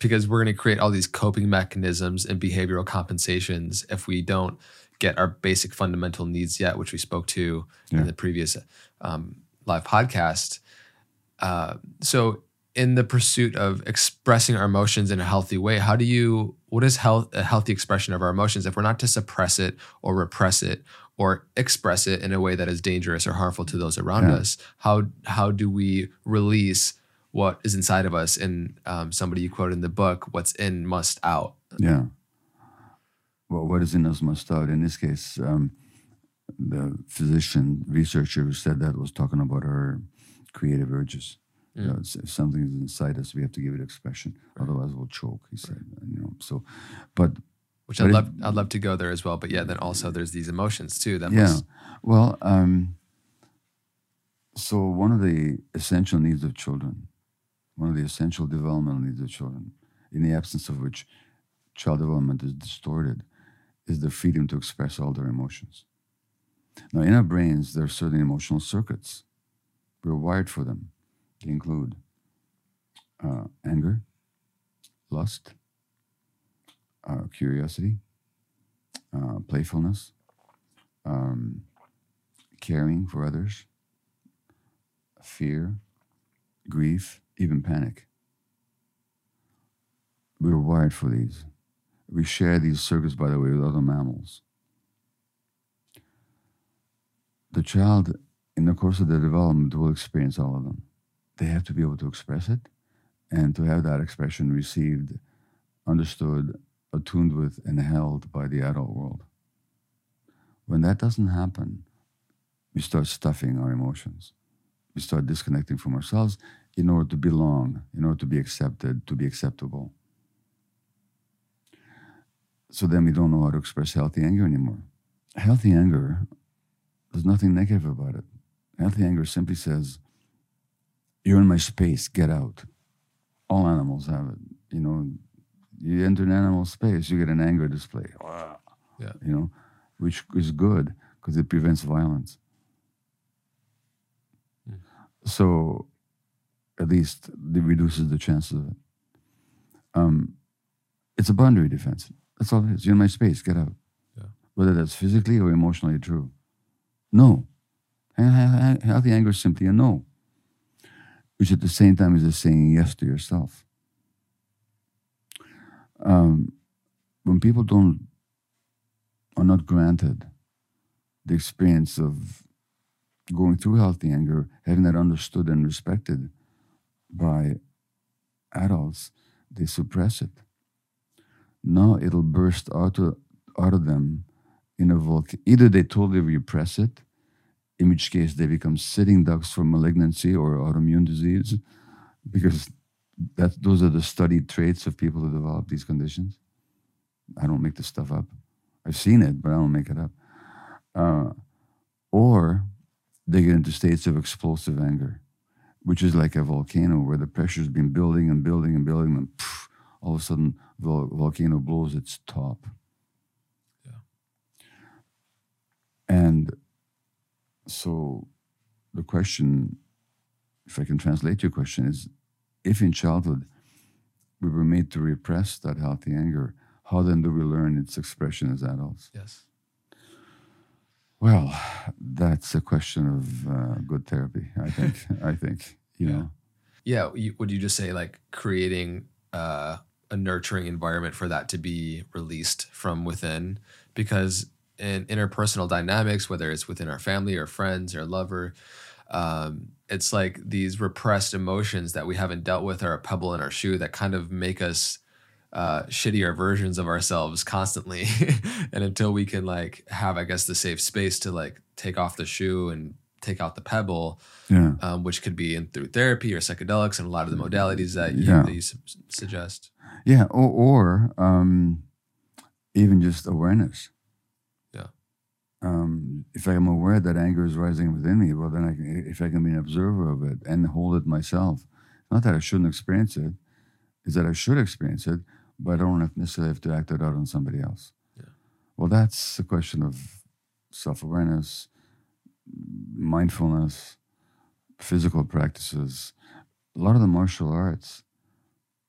because we're going to create all these coping mechanisms and behavioral compensations if we don't get our basic fundamental needs yet, which we spoke to Yeah. in the previous um, live podcast. Uh, so, in the pursuit of expressing our emotions in a healthy way, how do you, what is health, a healthy expression of our emotions if we're not to suppress it or repress it or express it in a way that is dangerous or harmful to those around Yeah. us? How, how do we release what is inside of us? And um, somebody you quote in the book, what's in must out. Yeah. Well, what is in us must out. In this case, um, the physician researcher who said that was talking about our creative urges. You know, if something is inside us, we have to give it expression. Otherwise, we'll choke. He said. And, you know, so, but Which But I'd it- love, I'd love to go there as well. But yeah, then also there's these emotions too. That yeah. must, Well, um, so one of the essential needs of children, one of the essential developmental needs of children, in the absence of which child development is distorted, is the freedom to express all their emotions. Now, in our brains, there are certain emotional circuits. We're wired for them. They include uh, anger, lust, uh, curiosity, uh, playfulness, um, caring for others, fear, grief, even panic. We were wired for these. We share these circuits, by the way, with other mammals. The child, in the course of their development, will experience all of them. They have to be able to express it and to have that expression received, understood, attuned with, and held by the adult world. When that doesn't happen, we start stuffing our emotions. We start disconnecting from ourselves in order to belong, in order to be accepted, to be acceptable. So then we don't know how to express healthy anger anymore. Healthy anger, there's nothing negative about it. Healthy anger simply says, You're in my space, get out. All animals have it. You know, you enter an animal space, you get an anger display. Yeah. You know, which is good because it prevents violence. Hmm. So at least it reduces the chances of it. Um, it's a boundary defense. That's all it is. You're in my space, get out. Yeah. Whether that's physically or emotionally true. No. He- he- Healthy anger is simply a no, which at the same time is a saying yes to yourself. Um, when people don't are not granted the experience of going through healthy anger, having that understood and respected by adults, they suppress it. Now it'll burst out of, out of them in a volcano. Either they totally repress it, in which case they become sitting ducks for malignancy or autoimmune disease, because that those are the studied traits of people who develop these conditions. I don't make this stuff up. I've seen it, but I don't make it up. Uh, or they get into states of explosive anger, which is like a volcano where the pressure's been building and building and building, and pff, all of a sudden the volcano blows its top. Yeah. And so the question, if I can translate your question, is if in childhood we were made to repress that healthy anger, how then do we learn its expression as adults? yes. Well, that's a question of uh, good therapy. I think. I think you [laughs] Yeah. know. Yeah. You, would you just say like creating uh, a nurturing environment for that to be released from within because in interpersonal dynamics whether it's within our family or friends or lover um, it's like these repressed emotions that we haven't dealt with are a pebble in our shoe that kind of make us uh, shittier versions of ourselves constantly [laughs] and until we can like have i guess the safe space to like take off the shoe and take out the pebble Yeah. um, which could be in through therapy or psychedelics and a lot of the modalities that you, Yeah. that you su- suggest Yeah. Or, or um, even just awareness. Yeah. Um, if I'm aware that anger is rising within me, well, then I can, if I can be an observer of it and hold it myself, not that I shouldn't experience it, is that I should experience it, but I don't necessarily have to act it out on somebody else. Yeah. Well, that's a question of self awareness, mindfulness, physical practices. A lot of the martial arts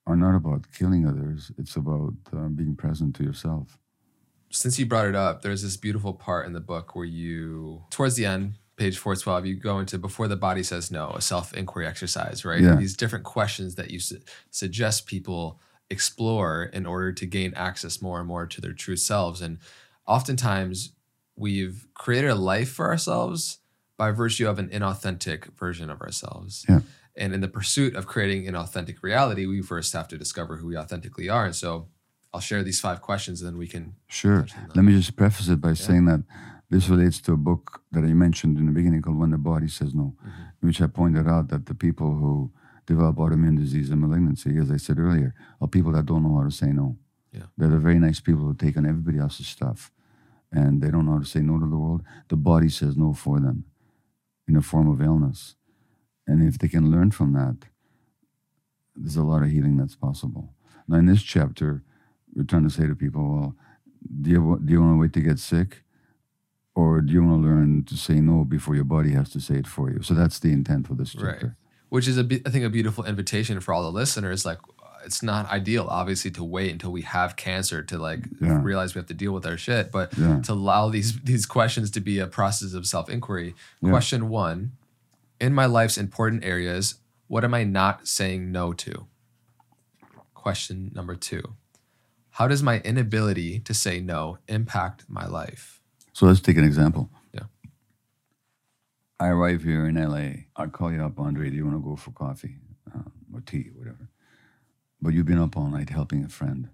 are not about killing others, it's about uh, being present to yourself. since you brought it up, there's this beautiful part in the book where you, towards the end, page 412, you go into before the body says no, a self inquiry exercise, right? Yeah. These different questions that you su- suggest people explore in order to gain access more and more to their true selves. And oftentimes we've created a life for ourselves by virtue of an inauthentic version of ourselves. Yeah. And in the pursuit of creating an authentic reality, we first have to discover who we authentically are. And so I'll share these five questions and then we can Sure. touch on them. Let me just preface it by saying that this relates to a book that I mentioned in the beginning called When the Body Says No, Mm-hmm. which I pointed out that the people who develop autoimmune disease and malignancy, as I said earlier, are people that don't know how to say no. Yeah. They're the very nice people who take on everybody else's stuff and they don't know how to say no to the world. The body says no for them in a form of illness. And if they can learn from that, there's a lot of healing that's possible. Now, in this chapter, we're trying to say to people, well, do you, do you want to wait to get sick? Or do you want to learn to say no before your body has to say it for you? So that's the intent of this chapter. Right. Which is a be- I think a beautiful invitation for all the listeners. Like, it's not ideal, obviously, to wait until we have cancer to like Yeah. realize we have to deal with our shit, but Yeah. to allow these these questions to be a process of self inquiry. Yeah. Question one: In my life's important areas, what am I not saying no to? Question number two: How does my inability to say no impact my life? So let's take an example. Yeah. I arrive here in LA. I call you up, Andre. Do you want to go for coffee uh, or tea, whatever? But you've been up all night helping a friend,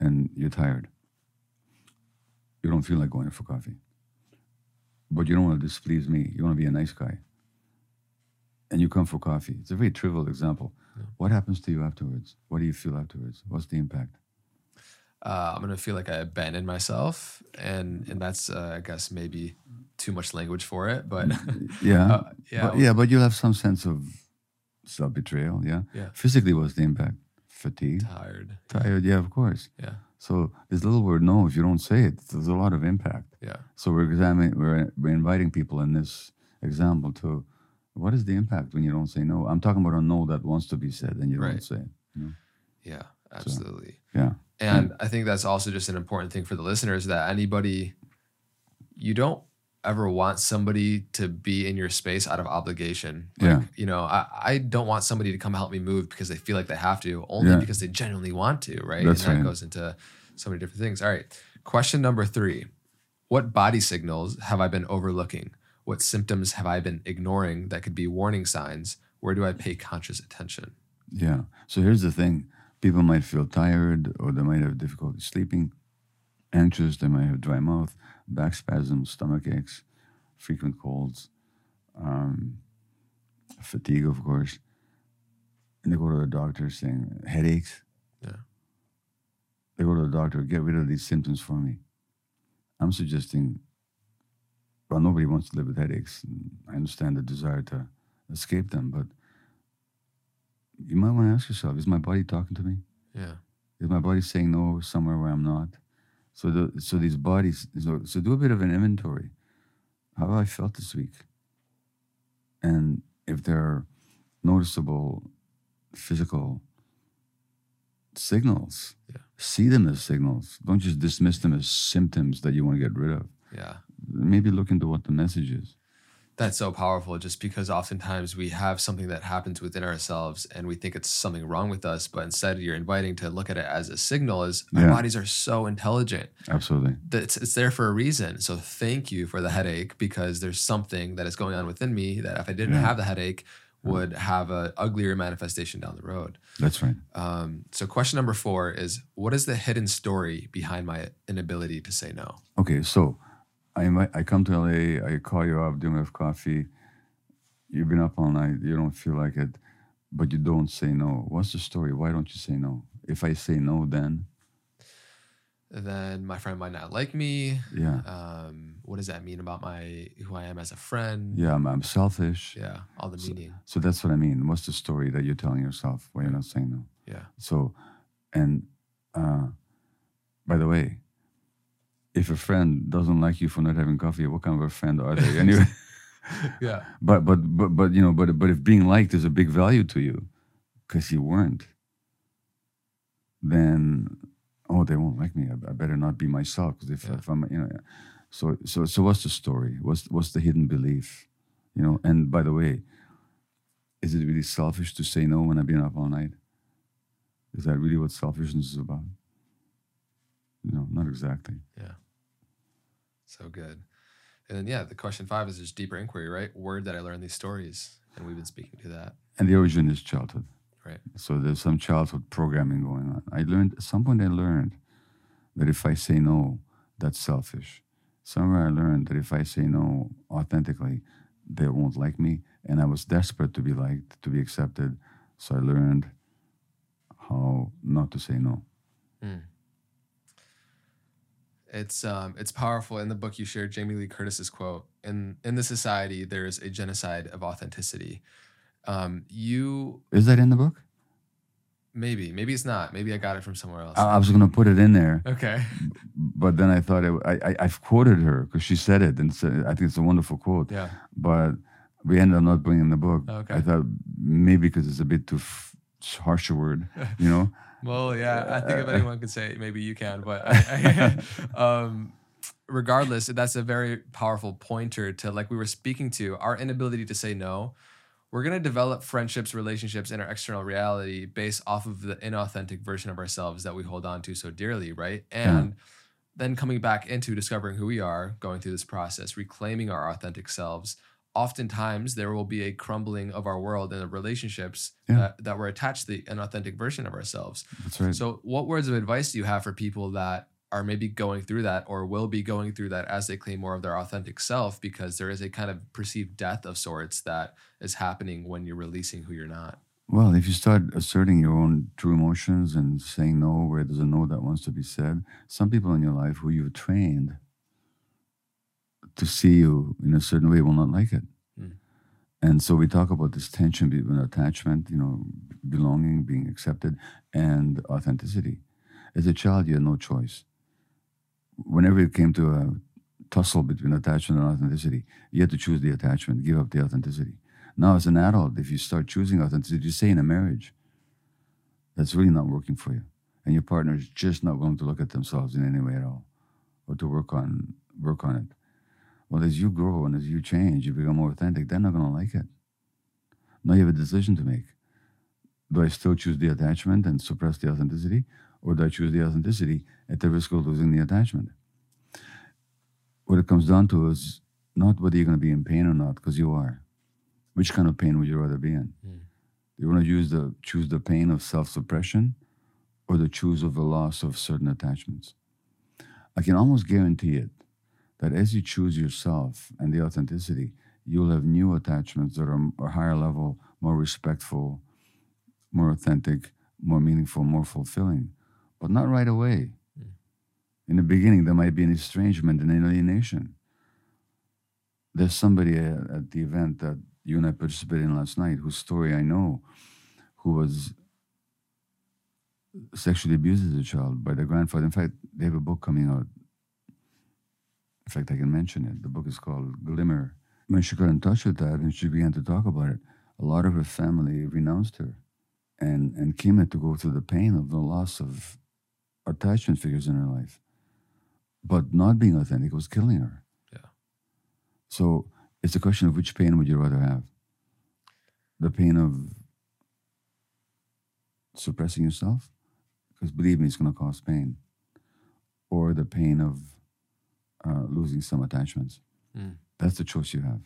and you're tired. You don't feel like going for coffee, but you don't want to displease me. You want to be a nice guy, and you come for coffee. It's a very trivial example. What happens to you afterwards? What do you feel afterwards? What's the impact? uh, I'm gonna feel like I abandoned myself, and and that's uh, I guess maybe too much language for it, but [laughs] Yeah, Uh, yeah. But, yeah, but you'll have some sense of self betrayal. Yeah. Yeah. Physically, what's the impact? Fatigue, tired. tired. Yeah, of course. Yeah, So this little word "no," if you don't say it, there's a lot of impact. yeah, So we're examining, we're, we're inviting people in this example to, what is the impact when you don't say no? I'm talking about a no that wants to be said and you don't say it. yeah, absolutely. Yeah. And I think that's also just an important thing for the listeners that anybody, you don't ever want somebody to be in your space out of obligation. Like, Yeah. You know, I, I don't want somebody to come help me move because they feel like they have to, only Yeah. because they genuinely want to, right? That's and that right. goes into so many different things. All right. Question number three What body signals have I been overlooking? What symptoms have I been ignoring that could be warning signs? Where do I pay conscious attention? Yeah. So here's the thing people might feel tired or they might have difficulty sleeping, anxious, they might have dry mouth, back spasms, stomach aches, frequent colds, um, fatigue, of course. And they go to the doctor saying, headaches. Yeah. They go to the doctor, get rid of these symptoms for me. I'm suggesting, well, nobody wants to live with headaches. I understand the desire to escape them, but you might want to ask yourself is my body talking to me Yeah. is my body saying no somewhere where i'm not so the so these bodies so, so do a bit of an inventory. How have i felt this week? And if there are noticeable physical signals Yeah. see them as signals. Don't just dismiss them as symptoms that you want to get rid of. Yeah. maybe look into what the message is That's so powerful just because oftentimes we have something that happens within ourselves and we think it's something wrong with us, but instead you're inviting to look at it as a signal as our bodies are so intelligent. Absolutely. that It's, it's there for a reason. So thank you for the headache because there's something that is going on within me that if I didn't Yeah. have the headache would have a uglier manifestation down the road. That's right. Um, so question number four is what is the hidden story behind my inability to say no? Okay, so I invite, I come to LA, I call you up, do we have coffee? You've been up all night, you don't feel like it, but you don't say no. What's the story? Why don't you say no? If I say no, then then my friend might not like me. yeah, Um, what does that mean about my who I am as a friend? yeah, I'm, I'm selfish. Yeah, all the meaning. So that's what I mean. What's the story that you're telling yourself why you're not saying no? Yeah. So, and uh, by the way, if a friend doesn't like you for not having coffee, what kind of a friend are they anyway? [laughs] [laughs] Yeah. But but but but you know, but but if being liked is a big value to you, because you weren't, then oh, they won't like me. I, I better not be myself. Because if, Yeah. if I'm, you know, so so so what's the story? What's what's the hidden belief? You know. And by the way, is it really selfish to say no when I've been up all night? Is that really what selfishness is about? You know, not exactly. So good. And then yeah, the question five is just deeper inquiry, right? Word that I learn these stories. And we've been speaking to that. And the origin is childhood. Right. So there's some childhood programming going on. I learned at some point I learned that if I say no, that's selfish. Somewhere I learned that if I say no authentically, they won't like me. And I was desperate to be liked, to be accepted. So I learned how not to say no. Hmm. It's um it's powerful. In the book you shared Jamie Lee Curtis's quote, in in the society there is a genocide of authenticity. Um you Is that in the book? maybe, maybe it's not. Maybe I got it from somewhere else. I, I was going to put it in there, okay. [laughs] but then I thought it, I, I, I've quoted her because she said it. And said, I think it's a wonderful quote. Yeah. but we ended up not bringing the book. Okay. I thought maybe because it's a bit too f- harsh a word, [laughs] you know. Well, yeah, I think if anyone could say it, maybe you can, but I, I, [laughs] um, regardless, that's a very powerful pointer to like we were speaking to our inability to say no. We're gonna develop friendships, relationships, in our external reality based off of the inauthentic version of ourselves that we hold on to so dearly, right? And then coming back into discovering who we are, going through this process, reclaiming our authentic selves. Oftentimes, there will be a crumbling of our world and the relationships Yeah. that, that were attached to the inauthentic version of ourselves. That's right. So, what words of advice do you have for people that are maybe going through that or will be going through that as they claim more of their authentic self? Because there is a kind of perceived death of sorts that is happening when you're releasing who you're not. well, if you start asserting your own true emotions and saying no where there's a no that wants to be said, some people in your life who you've trained to see you in a certain way will not like it. Mm. And so we talk about this tension between attachment, you know, belonging, being accepted, and authenticity. As a child, you had no choice. Whenever it came to a tussle between attachment and authenticity, you had to choose the attachment, give up the authenticity. Now, as an adult, if you start choosing authenticity, you say in a marriage, that's really not working for you, and your partner is just not willing to look at themselves in any way at all, or to work on work on it. Well, as you grow and as you change, you become more authentic. They're not going to like it. Now you have a decision to make. Do I still choose the attachment and suppress the authenticity, or do I choose the authenticity at the risk of losing the attachment? What it comes down to is not whether you're going to be in pain or not, because you are. Which kind of pain would you rather be in? Mm. You want to use the choose the pain of self-suppression, or the choose of the loss of certain attachments. I can almost guarantee it that as you choose yourself and the authenticity, you'll have new attachments that are a higher level, more respectful, more authentic, more meaningful, more fulfilling, but not right away. Hmm. In the beginning, there might be an estrangement and alienation. There's somebody at, at the event that you and I participated in last night whose story I know, who was sexually abused as a child by their grandfather. In fact, they have a book coming out. In fact, I can mention it. The book is called Glimmer. When she got in touch with that and she began to talk about it, a lot of her family renounced her. And, and had to go through the pain of the loss of attachment figures in her life. But not being authentic was killing her. Yeah. So it's a question of which pain would you rather have? The pain of suppressing yourself, because believe me, it's going to cause pain, or the pain of uh, losing some attachments. Mm. That's the choice you have.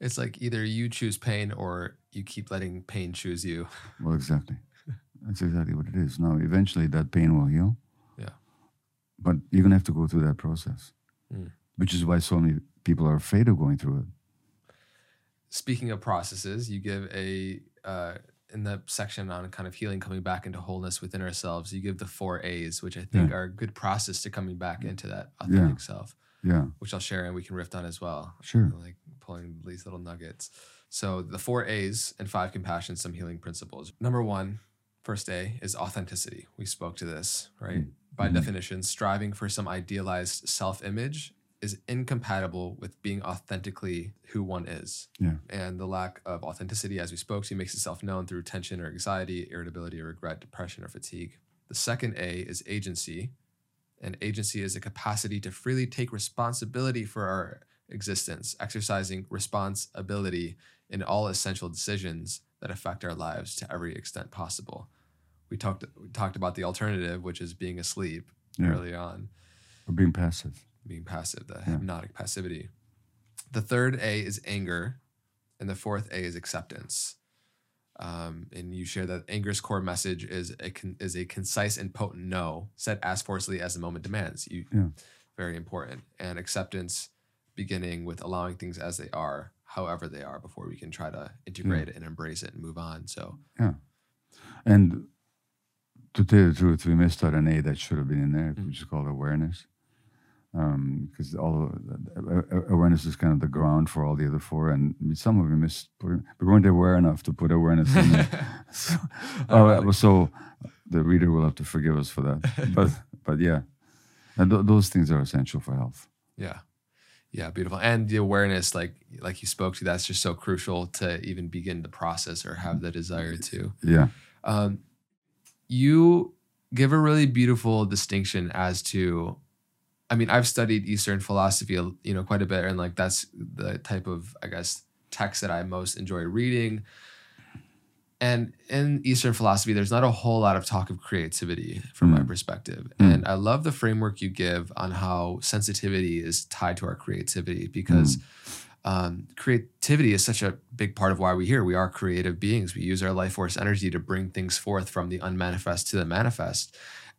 It's like either you choose pain or you keep letting pain choose you. [laughs] Well, exactly. That's exactly what it is. Now, eventually, that pain will heal. Yeah. But you're gonna have to go through that process, Mm. which is why so many people are afraid of going through it. Speaking of processes, you give a uh, in the section on kind of healing, coming back into wholeness within ourselves. You give the four A's, which I think Yeah. are a good process to coming back into that authentic self, Yeah, which I'll share and we can riff on as well. sure. like pulling these little nuggets. So the four A's and five compassion, some healing principles. Number one, first A is authenticity. We spoke to this, right? By Mhm. definition, striving for some idealized self-image is incompatible with being authentically who one is. Yeah. And the lack of authenticity, as we spoke to, makes itself known through tension or anxiety, irritability or regret, depression or fatigue. The second A is agency. And agency is a capacity to freely take responsibility for our existence, exercising responsibility in all essential decisions that affect our lives to every extent possible. We talked we talked about the alternative, which is being asleep Yeah. early on, Or being passive. being passive, the Yeah. hypnotic passivity. The third A is anger, and the fourth A is acceptance. Um, and you share that anger's core message is a con- is a concise and potent no, said as forcefully as the moment demands. You, Yeah. very important, and acceptance, beginning with allowing things as they are, however they are, before we can try to integrate it and embrace it and move on. So, yeah, And to tell you the truth, we missed out an A that should have been in there, Mm. which is called awareness. Because all uh, uh, awareness is kind of the ground for all the other four, and some of them missed. Putting, we weren't aware enough to put awareness in there. [laughs] [laughs] so, [laughs] Ironic. so the reader will have to forgive us for that. But but yeah, and th- those things are essential for health. Yeah. Yeah, beautiful. And the awareness, like like you spoke to, that's just so crucial to even begin the process or have the desire to. Yeah, Um, you give a really beautiful distinction as to, I mean, I've studied Eastern philosophy, you know, quite a bit, and like that's the type of, I guess, text that I most enjoy reading. And in Eastern philosophy, there's not a whole lot of talk of creativity from my Mm. perspective. Mm. And I love the framework you give on how sensitivity is tied to our creativity because um, creativity is such a big part of why we're here. We are creative beings. We use our life force energy to bring things forth from the unmanifest to the manifest.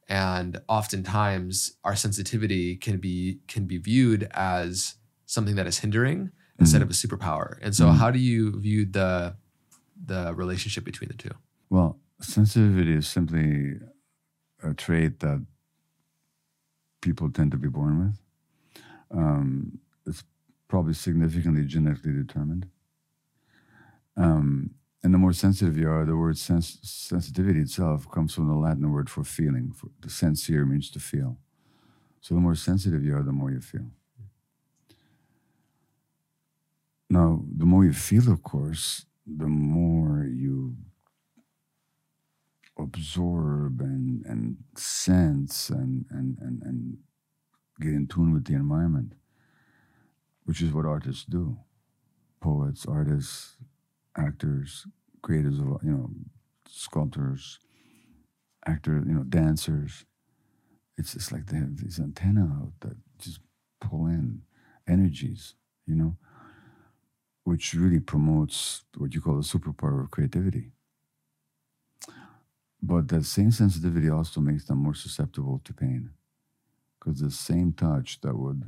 And oftentimes our sensitivity can be can be viewed as something that is hindering instead of a superpower. And so Mhm. how do you view the the relationship between the two? Well, sensitivity is simply a trait that people tend to be born with. Um, it's probably significantly genetically determined. Um, and the more sensitive you are, the word sens- sensitivity itself comes from the Latin word for feeling. For, the sentire means to feel. So the more sensitive you are, the more you feel. Now, the more you feel, of course, the more you absorb and, and sense and, and, and, and get in tune with the environment, which is what artists do. Poets, artists, actors, creators of, you know, sculptors, actors, you know, dancers. It's just like they have these antennae that just pull in energies, you know which really promotes what you call the superpower of creativity. But that same sensitivity also makes them more susceptible to pain. Because the same touch that would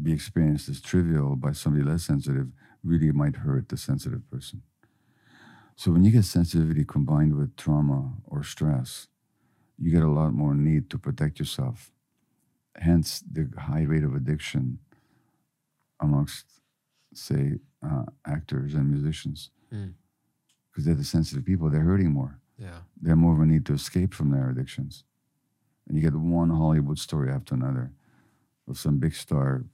be experienced as trivial by somebody less sensitive really might hurt the sensitive person. So when you get sensitivity combined with trauma or stress, you get a lot more need to protect yourself. Hence the high rate of addiction amongst, say, uh, actors and musicians. Mm. Because they're the sensitive people, they're hurting more. Yeah. They have more of a need to escape from their addictions. And you get one Hollywood story after another of some big star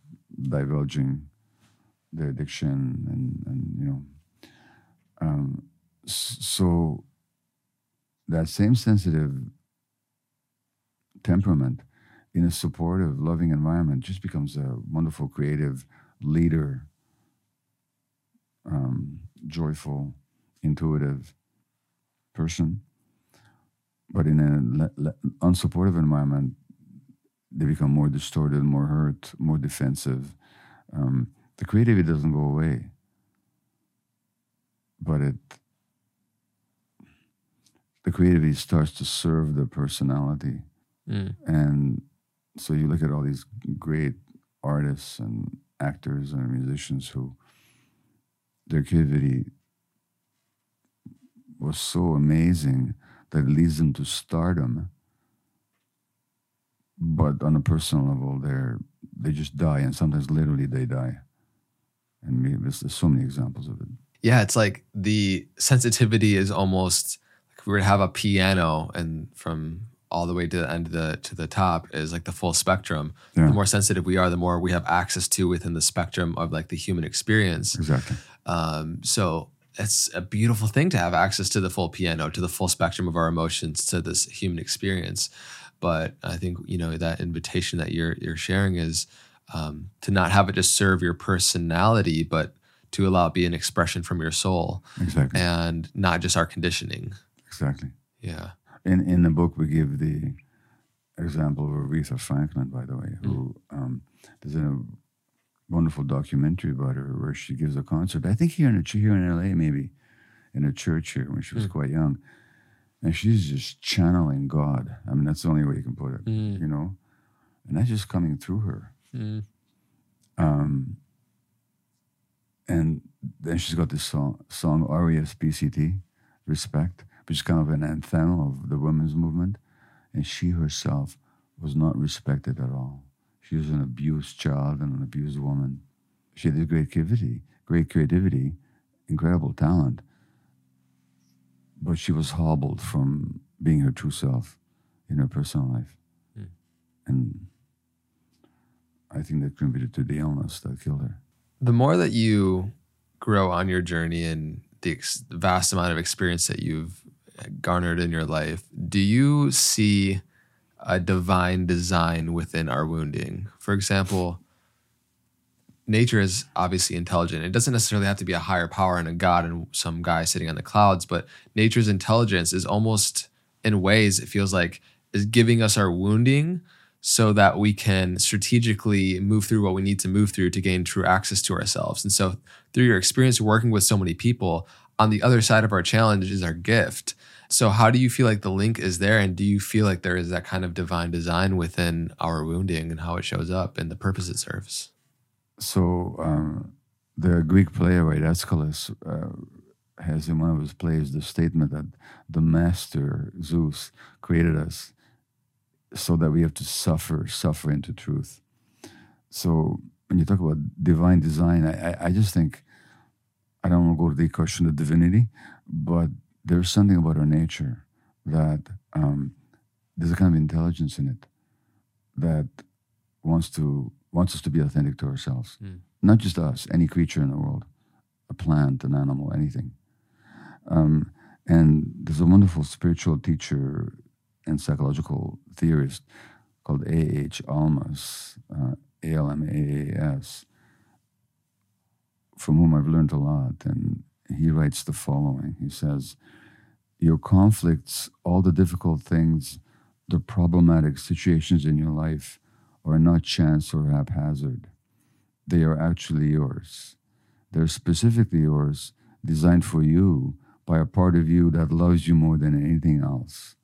divulging the addiction and, and you know. Um, so that same sensitive temperament in a supportive, loving environment, just becomes a wonderful, creative leader, um, joyful, intuitive person. But in an unsupportive environment, they become more distorted, more hurt, more defensive. Um, the creativity doesn't go away, but it the creativity starts to serve the personality, Mm. and so you look at all these great artists and actors and musicians who their creativity was so amazing that it leads them to stardom but on a personal level they're they just die and sometimes literally they die and we, there's, so many examples of it Yeah, it's like the sensitivity is almost like we were to have a piano and from all the way to the end of the to the top is like the full spectrum. Yeah. The more sensitive we are, the more we have access to within the spectrum of like the human experience. exactly Um, so it's a beautiful thing to have access to the full piano, to the full spectrum of our emotions, to this human experience. But I think you know that invitation that you're you're sharing is um, to not have it just serve your personality, but to allow it be an expression from your soul exactly and not just our conditioning. exactly Yeah. in in the book we give the example of Aretha Franklin by the way who um, there's a wonderful documentary about her where she gives a concert I think here in a, here in LA maybe in a church here when she was Mm. quite young and she's just channeling God I mean that's the only way you can put it Mm. you know and that's just coming through her Mm. um, and then she's got this song, song R-E-S-P-C-T, Respect, which is kind of an anthem of the women's movement. And she herself was not respected at all. She was an abused child and an abused woman. She had this great creativity, great creativity, incredible talent, but she was hobbled from being her true self in her personal life. Hmm. And I think that contributed to the illness that killed her. The more that you grow on your journey and the ex- vast amount of experience that you've garnered in your life, do you see a divine design within our wounding? For example, nature is obviously intelligent. It doesn't necessarily have to be a higher power and a god and some guy sitting on the clouds, but nature's intelligence is almost, in ways, it feels like is giving us our wounding so that we can strategically move through what we need to move through to gain true access to ourselves. And so, through your experience working with so many people, on the other side of our challenge is our gift. So, how do you feel like the link is there? And do you feel like there is that kind of divine design within our wounding and how it shows up and the purpose it serves? So um, the Greek playwright Aeschylus uh, has in one of his plays the statement that the master Zeus created us so that we have to suffer, suffer into truth. So when you talk about divine design, I, I, I just think I don't want to go to the question of divinity, but there's something about our nature that um, there's a kind of intelligence in it that wants to wants us to be authentic to ourselves, Mm. not just us, any creature in the world, a plant, an animal, anything. Um, and there's a wonderful spiritual teacher and psychological theorist called A.H. Almaas, uh, A-L-M-A-A-S, from whom I've learned a lot. And he writes the following. He says, your conflicts, all the difficult things, the problematic situations in your life are not chance or haphazard. They are actually yours. They're specifically yours, designed for you by a part of you that loves you more than anything else.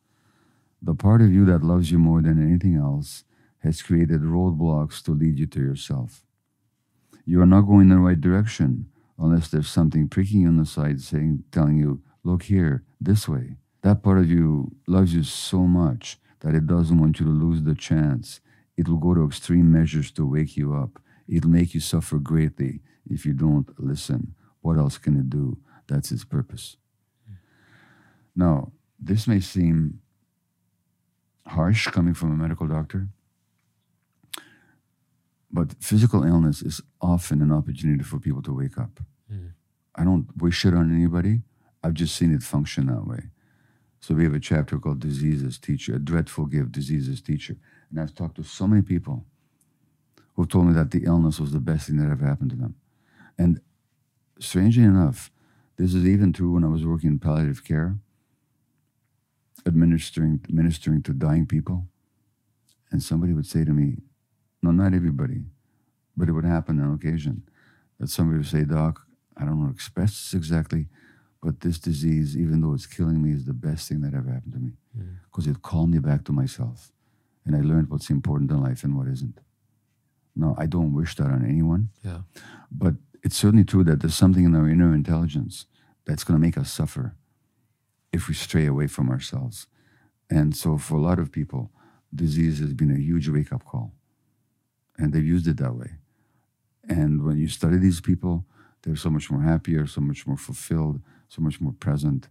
The part of you that loves you more than anything else has created roadblocks to lead you to yourself. You are not going in the right direction unless there's something pricking you on the side saying telling you, look here, this way. That part of you loves you so much that it doesn't want you to lose the chance. It will go to extreme measures to wake you up. It'll make you suffer greatly if you don't listen. What else can it do? That's its purpose. Now, this may seem harsh coming from a medical doctor, but physical illness is often an opportunity for people to wake up. Mm. I don't wish it on anybody. I've just seen it function that way. So we have a chapter called Disease as Teacher, a dreadful gift, Disease as Teacher. And I've talked to so many people who told me that the illness was the best thing that ever happened to them. And strangely enough, this is even true when I was working in palliative care, administering ministering to dying people. And somebody would say to me, no, not everybody, but it would happen on occasion that somebody would say, Doc, I don't know express this exactly, but this disease, even though it's killing me, is the best thing that ever happened to me because it called me back to myself. And I learned what's important in life and what isn't. Now, I don't wish that on anyone, Yeah. but it's certainly true that there's something in our inner intelligence that's going to make us suffer if we stray away from ourselves. And so, for a lot of people, disease has been a huge wake up call, and they've used it that way. And when you study these people, they're so much more happier, so much more fulfilled, so much more present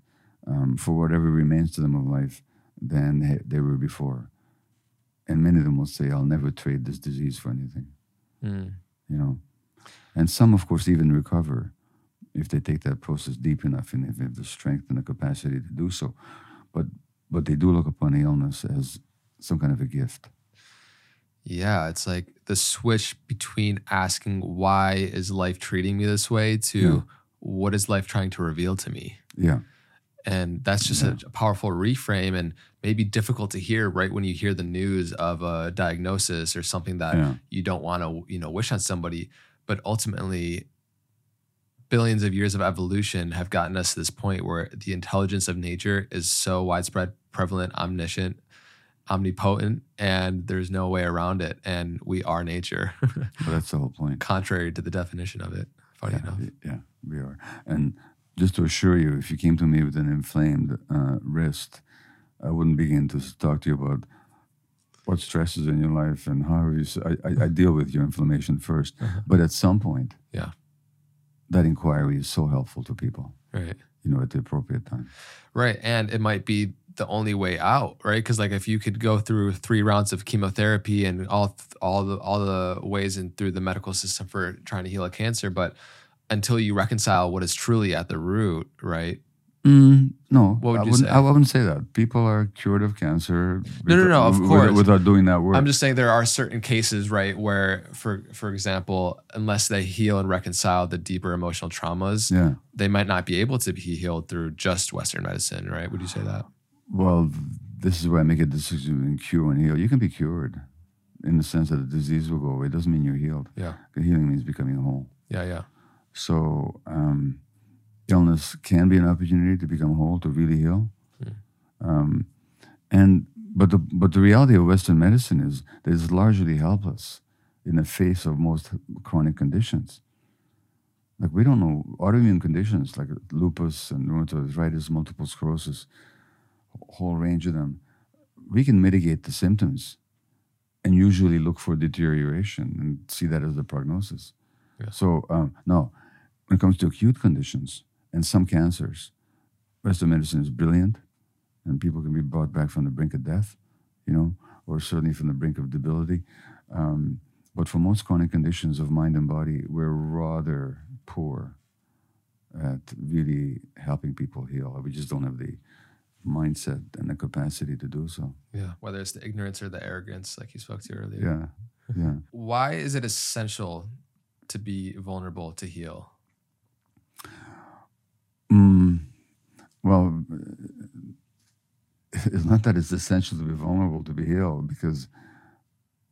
um, for whatever remains to them of life than they, they were before. And many of them will say, I'll never trade this disease for anything Mm. you know. And some, of course, even recover if they take that process deep enough and if they have the strength and the capacity to do so. But but they do look upon the illness as some kind of a gift. Yeah, it's like the switch between asking why is life treating me this way to Yeah. What is life trying to reveal to me. Yeah, And that's just a, a powerful reframe and maybe difficult to hear right when you hear the news of a diagnosis or something that yeah, you don't want to, you know, wish on somebody, but ultimately billions of years of evolution have gotten us to this point where the intelligence of nature is so widespread, prevalent, omniscient, omnipotent, and there's no way around it. And we are nature, [laughs] but that's the whole point. contrary to the definition of it. Funny Yeah, enough. yeah, we are. And just to assure you, if you came to me with an inflamed uh, wrist, I wouldn't begin to talk to you about what stresses in your life and how you. I, I, I deal with your inflammation 1st but at some point, Yeah. that inquiry is so helpful to people. Right. You know, at the appropriate time. Right. And it might be the only way out, right? Because like if you could go through three rounds of chemotherapy and all all the all the ways and through the medical system for trying to heal a cancer, but until you reconcile what is truly at the root, right? Mm, no, What would I you wouldn't, say? I wouldn't say that. People are cured of cancer. No, no, no, of without- course. Without doing that work. I'm just saying there are certain cases, right, where for for example, unless they heal and reconcile the deeper emotional traumas, yeah. they might not be able to be healed through just Western medicine, right? Would you say that? Well, this is where I make a decision between cure and heal. You can be cured in the sense that the disease will go away. It doesn't mean you're healed. Yeah. Healing means becoming whole. Yeah, yeah. So, um, illness can be an opportunity to become whole, to really heal. Um, and but the but the reality of Western medicine is that it's largely helpless in the face of most chronic conditions. Like we don't know autoimmune conditions like lupus and rheumatoid arthritis, multiple sclerosis, whole range of them. We can mitigate the symptoms and usually look for deterioration and see that as the prognosis. Yeah. So um, no, when it comes to acute conditions and some cancers, Western medicine is brilliant, and people can be brought back from the brink of death, you know, or certainly from the brink of debility. Um, but for most chronic conditions of mind and body, we're rather poor at really helping people heal. We just don't have the mindset and the capacity to do so. Yeah. Whether it's the ignorance or the arrogance, like you spoke to earlier. Yeah, yeah. [laughs] Why is it essential to be vulnerable to heal? Mm, well, [laughs] it's not that it's essential to be vulnerable to be healed because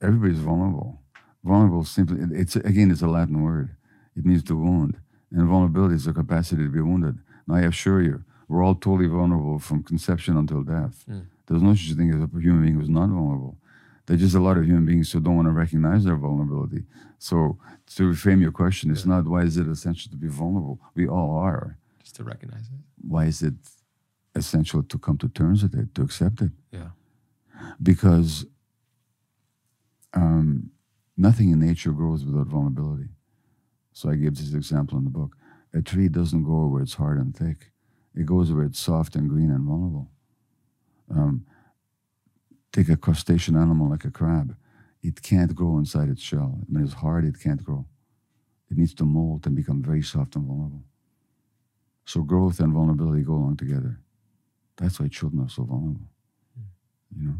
everybody's vulnerable. Vulnerable simply, it's again, it's a Latin word. It means to wound, and vulnerability is the capacity to be wounded. Now, I assure you, we're all totally vulnerable from conception until death. Mm. There's no such thing as a human being who's not vulnerable. There's just a lot of human beings who don't want to recognize their vulnerability. So, to reframe your question, it's not why is it essential to be vulnerable? We all are Just to recognize it. why is it essential to come to terms with it, to accept it? Yeah. Because um, nothing in nature grows without vulnerability. So I give this example in the book. A tree doesn't grow where it's hard and thick. It goes where it's soft and green and vulnerable. Um, take a crustacean animal like a crab. It can't grow inside its shell. When it's hard, it can't grow. It needs to molt and become very soft and vulnerable. So growth and vulnerability go along together. That's why children are so vulnerable. You know,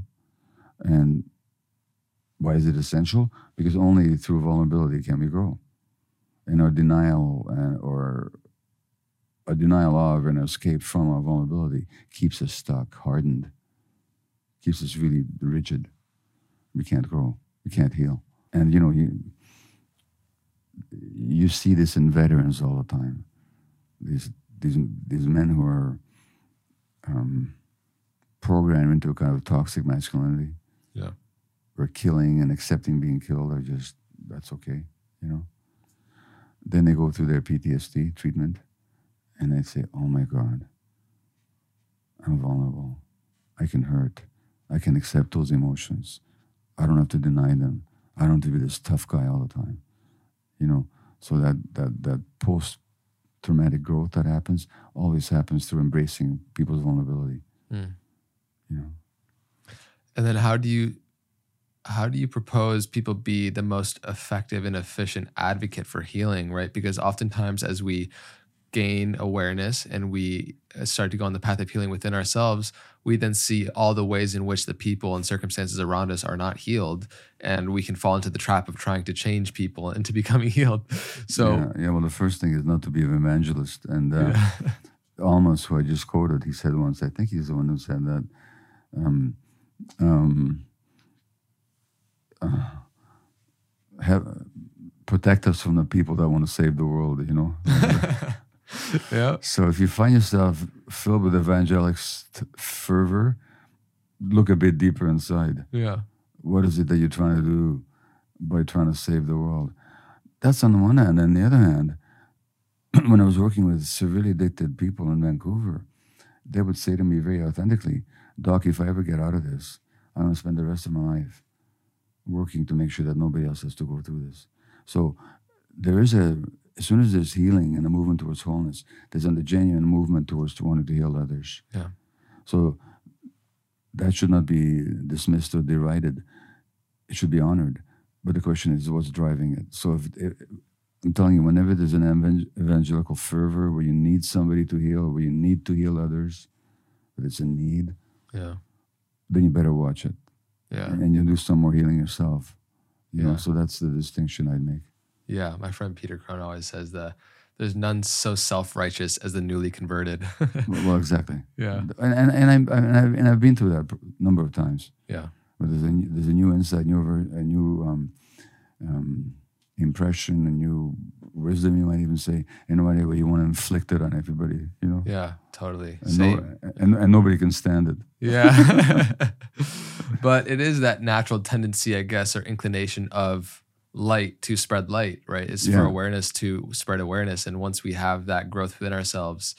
and why is it essential? Because only through vulnerability can we grow. And our denial and, or a denial of and escape from our vulnerability keeps us stuck, hardened, keeps us really rigid. We can't grow. We can't heal. And you know, you you see this in veterans all the time. These these these men who are um, programmed into a kind of toxic masculinity. Yeah. Where killing and accepting being killed are just that's okay, you know. Then they go through their PTSD treatment and they say, Oh my God, I'm vulnerable. I can hurt. I can accept those emotions. I don't have to deny them. I don't have to be this tough guy all the time. You know, so that that that post traumatic growth that happens always happens through embracing people's vulnerability. Mm. You know. And then how do you how do you propose people be the most effective and efficient advocate for healing, right? Because oftentimes as we gain awareness and we uh, start to go on the path of healing within ourselves, we then see all the ways in which the people and circumstances around us are not healed. And we can fall into the trap of trying to change people into becoming [laughs] healed. So, yeah, yeah well, the first thing is not to be an evangelist. And uh, yeah. [laughs] Almaas, who I just quoted, he said once, I think he's the one who said that. Um, um, uh, have, protect us from the people that want to save the world, you know? [laughs] [laughs] yeah. So if you find yourself filled with evangelic fervor, look a bit deeper inside. Yeah. What is it that you're trying to do by trying to save the world? That's on the one hand. On the other hand, [clears throat] when I was working with severely addicted people in Vancouver, they would say to me very authentically, Doc, if I ever get out of this, I'm going to spend the rest of my life working to make sure that nobody else has to go through this. So there is a, as soon as there's healing and a movement towards wholeness, there's a genuine movement towards wanting to heal others. Yeah. So that should not be dismissed or derided. It should be honored. But the question is, what's driving it? So if, if I'm telling you, whenever there's an evangelical fervor where you need somebody to heal, where you need to heal others, but it's a need, yeah, then you better watch it. Yeah, and you do some more healing yourself. You yeah. know, so that's the distinction I'd make. Yeah, my friend Peter Crone always says that there's none so self-righteous as the newly converted. well, exactly. [laughs] Yeah, and and and, I'm, and I've and I've been through that a number of times. Yeah, but there's a there's a new insight, new a new um, um, impression, a new wisdom. You might even say in a way where you want to inflict it on everybody. You know. Yeah, totally. And, no, and, and nobody can stand it. Yeah. [laughs] [laughs] but it is that natural tendency, I guess, or inclination of light to spread light, right? It's yeah. for awareness to spread awareness. And once we have that growth within ourselves,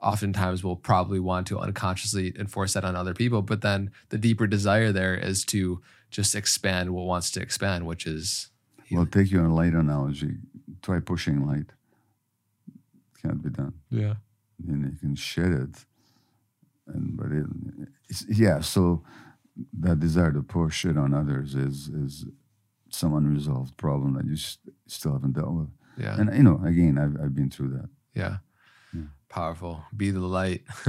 oftentimes we'll probably want to unconsciously enforce that on other people. But then the deeper desire there is to just expand what wants to expand, which is. Well, take you a light analogy. Try pushing light. It can't be done. Yeah. And you can shed it. And but it, yeah, so that desire to push it on others is is some unresolved problem that you st- still haven't dealt with. Yeah. And you know, again, I've I've been through that. Yeah. yeah. Powerful. Be the light. [laughs]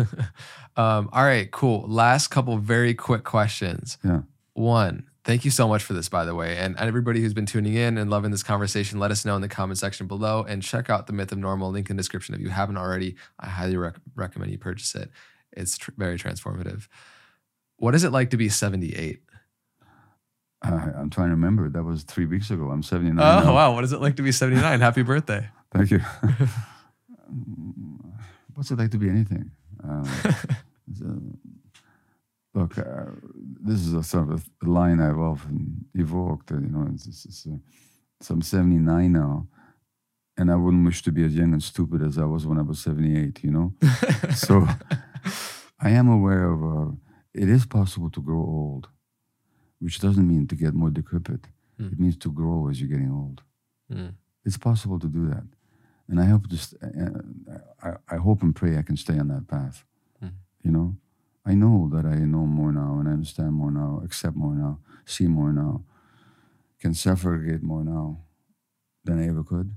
um, all right, cool. Last couple very quick questions. Yeah. One, thank you so much for this, by the way. And, everybody who's been tuning in and loving this conversation, let us know in the comment section below and check out The Myth of Normal, link in the description. If you haven't already, I highly rec- recommend you purchase it. It's tr- very transformative. What is it like to be 78? Uh, I'm trying to remember. That was three weeks ago. I'm 79. Oh, now. wow. What is it like to be 79? Happy birthday. [laughs] Thank you. [laughs] What's it like to be anything? Um, [laughs] look, uh, this is a sort of a line I've often evoked. Uh, you know, it's, it's, it's, uh, so I'm 79 now, and I wouldn't wish to be as young and stupid as I was when I was 78. You know, so I am aware of. Uh, it is possible to grow old which doesn't mean to get more decrepit. Mm. It means to grow as you're getting old. Mm. It's possible to do that, and I hope just uh, I, I, hope and pray I can stay on that path. Mm. You know, I know that I know more now, and I understand more now, accept more now, see more now, can suffragate more now than I ever could.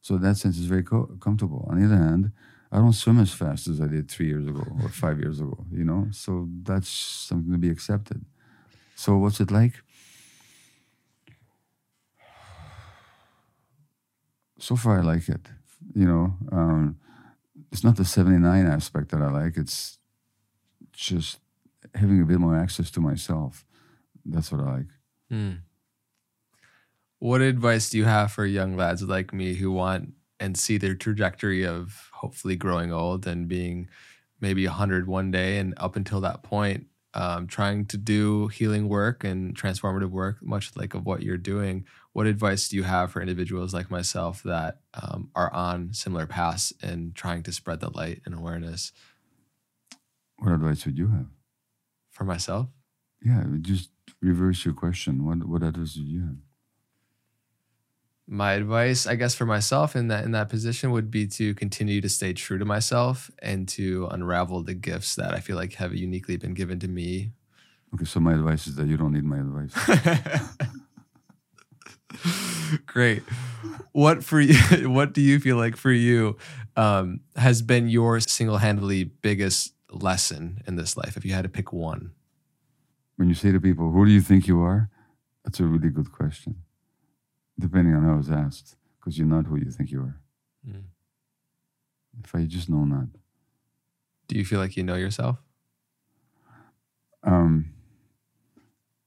So in that sense, it's very co- comfortable. On the other hand, I don't swim as fast as I did three years ago or five years ago, you know? So that's something to be accepted. So, what's it like? So far, I like it. You know, um, it's not the 79 aspect that I like, it's just having a bit more access to myself. That's what I like. Hmm. What advice do you have for young lads like me who want and see their trajectory of hopefully growing old and being maybe 100 one day and up until that point um, trying to do healing work and transformative work much like of what you're doing what advice do you have for individuals like myself that um, are on similar paths and trying to spread the light and awareness What advice would you have? for myself Yeah, just reverse your question. What what advice would you have? My advice i guess for myself in that in that position would be to continue to stay true to myself and to unravel the gifts that i feel like have uniquely been given to me Okay, so my advice is that you don't need my advice. [laughs] great what for you [laughs] what do you feel like for you um, has been your single-handedly biggest lesson in this life if you had to pick one when you say to people, "Who do you think you are?" That's a really good question, depending on how it's asked, because you're not who you think you are. Mm. If I just know that, do you feel like you know yourself um,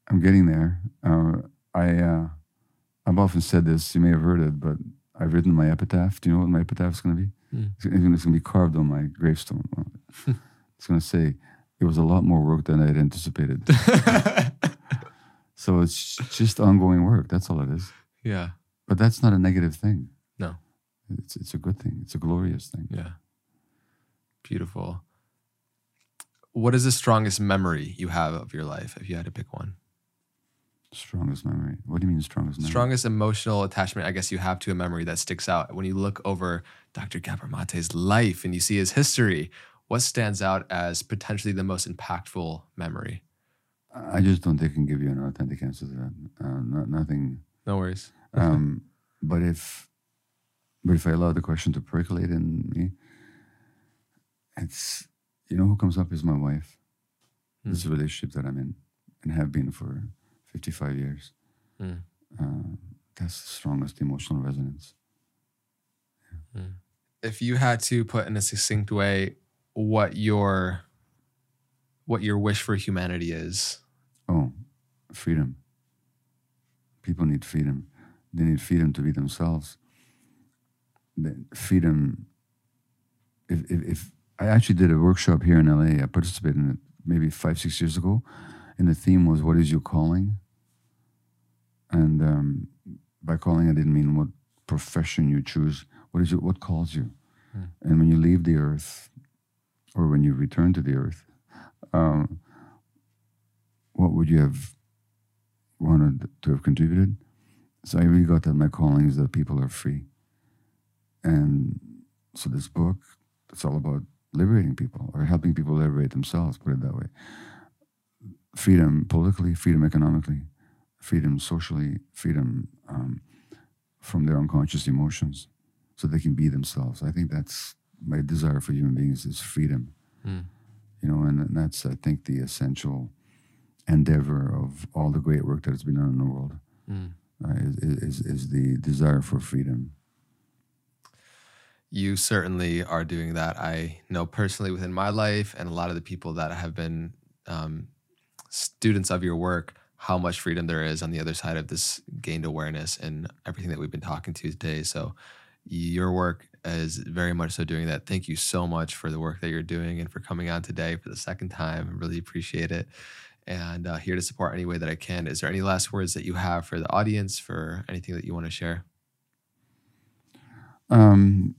I'm getting there. Uh, I uh, I've often said this. You may have heard it, but I've written my epitaph. Do you know what my epitaph is going to be? Hmm. It's going to be carved on my gravestone. [laughs] It's going to say, "It was a lot more work than I had anticipated." [laughs] so it's just ongoing work. That's all it is. Yeah But that's not a negative thing. No. It's it's a good thing. It's a glorious thing. Yeah. Beautiful. What is the strongest memory you have of your life if you had to pick one? Strongest memory. What do you mean strongest memory? Strongest emotional attachment, I guess you have to a memory that sticks out. When you look over Dr. Gabor Maté's life and you see his history, what stands out as potentially the most impactful memory? I just don't think I can give you an authentic answer to that. Uh, not, nothing. No worries. [laughs] Um, but if but if I allow the question to percolate in me, it's you know who comes up is my wife. This is a relationship that I'm in and have been for 55 years. Mm. Uh, that's the strongest emotional resonance. If you had to put in a succinct way what your what your wish for humanity is, Oh, freedom. People need freedom. They need freedom to be themselves. The freedom. If, if, if I actually did a workshop here in LA, I participated in it maybe five, six years ago, and the theme was "What is your calling?" And um, by calling, I didn't mean what profession you choose. What is it? What calls you? Hmm. And when you leave the earth, or when you return to the earth, um, what would you have wanted to have contributed? So I really got that my calling is that people are free. And so this book, it's all about liberating people or helping people liberate themselves, put it that way. Freedom politically, freedom economically, freedom socially, freedom um, from their unconscious emotions so they can be themselves. I think that's my desire for human beings is freedom Mm. you know, and, and that's I think the essential endeavor of all the great work that has been done in the world Mm. uh, is, is is the desire for freedom. You certainly are doing that. I know personally within my life and a lot of the people that have been um, students of your work, how much freedom there is on the other side of this gained awareness and everything that we've been talking to today. So, your work is very much so doing that. Thank you so much for the work that you're doing and for coming on today for the second time. I really appreciate it. And uh, here to support any way that I can. Is there any last words that you have for the audience, for anything that you want to share? Um,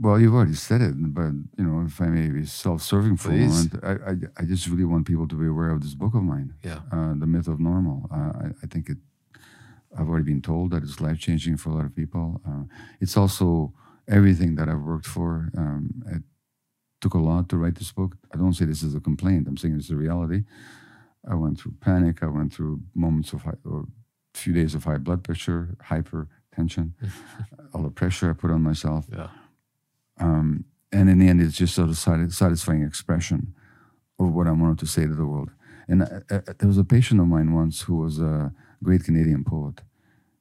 well, you've already said it, but you know, if I may be self-serving for Please. a moment, I, I I just really want people to be aware of this book of mine, Yeah. uh, the myth of normal. Uh, I, I think it. I've already been told that it's life-changing for a lot of people. Uh, it's also everything that I've worked for. Um, it took a lot to write this book. I don't say this as a complaint. I'm saying it's a reality. I went through panic. I went through moments of high, or a few days of high blood pressure, hypertension, [laughs] all the pressure I put on myself. Yeah. Um, and in the end, it's just sort of satisfying expression of what I wanted to say to the world. And uh, uh, there was a patient of mine once who was a great Canadian poet.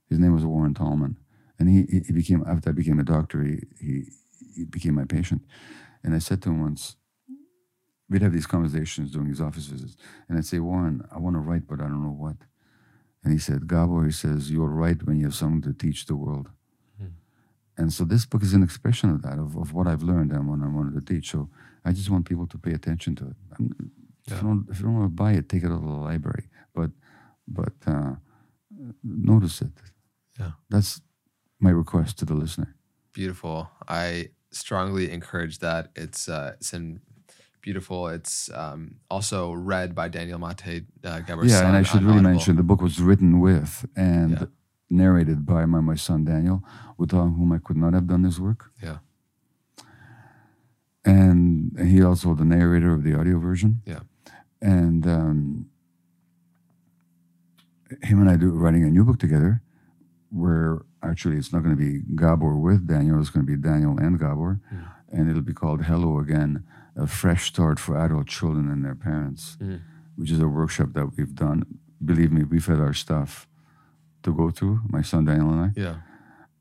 His name was Warren Tallman, and he he became after I became a doctor, he he, he became my patient. And I said to him once, we'd have these conversations during his office visits, and I'd say, Warren, I want to write, but I don't know what. And he said, Gabor, he says, you'll write when you have something to teach the world. And so this book is an expression of that, of, of what I've learned and what I wanted to teach. So I just want people to pay attention to it. And if, you don't, if you don't want to buy it, take it out of the library. But but uh, notice it. Yeah. That's my request to the listener. Beautiful. I strongly encourage that. It's uh, it's in beautiful. It's um, also read by Daniel Maté uh, yeah, and I should really Audible. mention the book was written with and Yeah. narrated by my, my son Daniel, without whom I could not have done this work. Yeah. And he also the narrator of the audio version. Yeah. And um, him and I do writing a new book together, where actually it's not going to be Gabor with Daniel. It's going to be Daniel and Gabor, Mm. and it'll be called Hello Again: A Fresh Start for Adult Children and Their Parents, Mm. which is a workshop that we've done. Believe me, we've had our stuff to go through. My son Daniel and I. Yeah.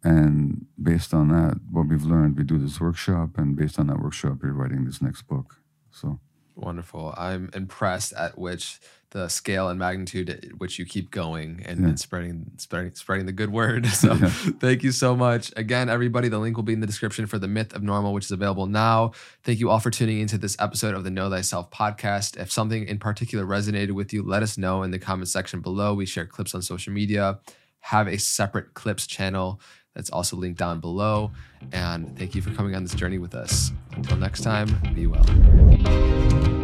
And based on that, what we've learned, we do this workshop, and based on that workshop, we're writing this next book. So Wonderful. I'm impressed at which the scale and magnitude at which you keep going and, Yeah. and spreading, spreading spreading the good word. [laughs] [laughs] So Yeah. thank you so much. Again, everybody, the link will be in the description for the myth of normal, which is available now. Thank you all for tuning into this episode of the Know Thyself podcast. If something in particular resonated with you, let us know in the comment section below. We share clips on social media, have a separate clips channel that's also linked down below. And thank you for coming on this journey with us. Until next time, be well.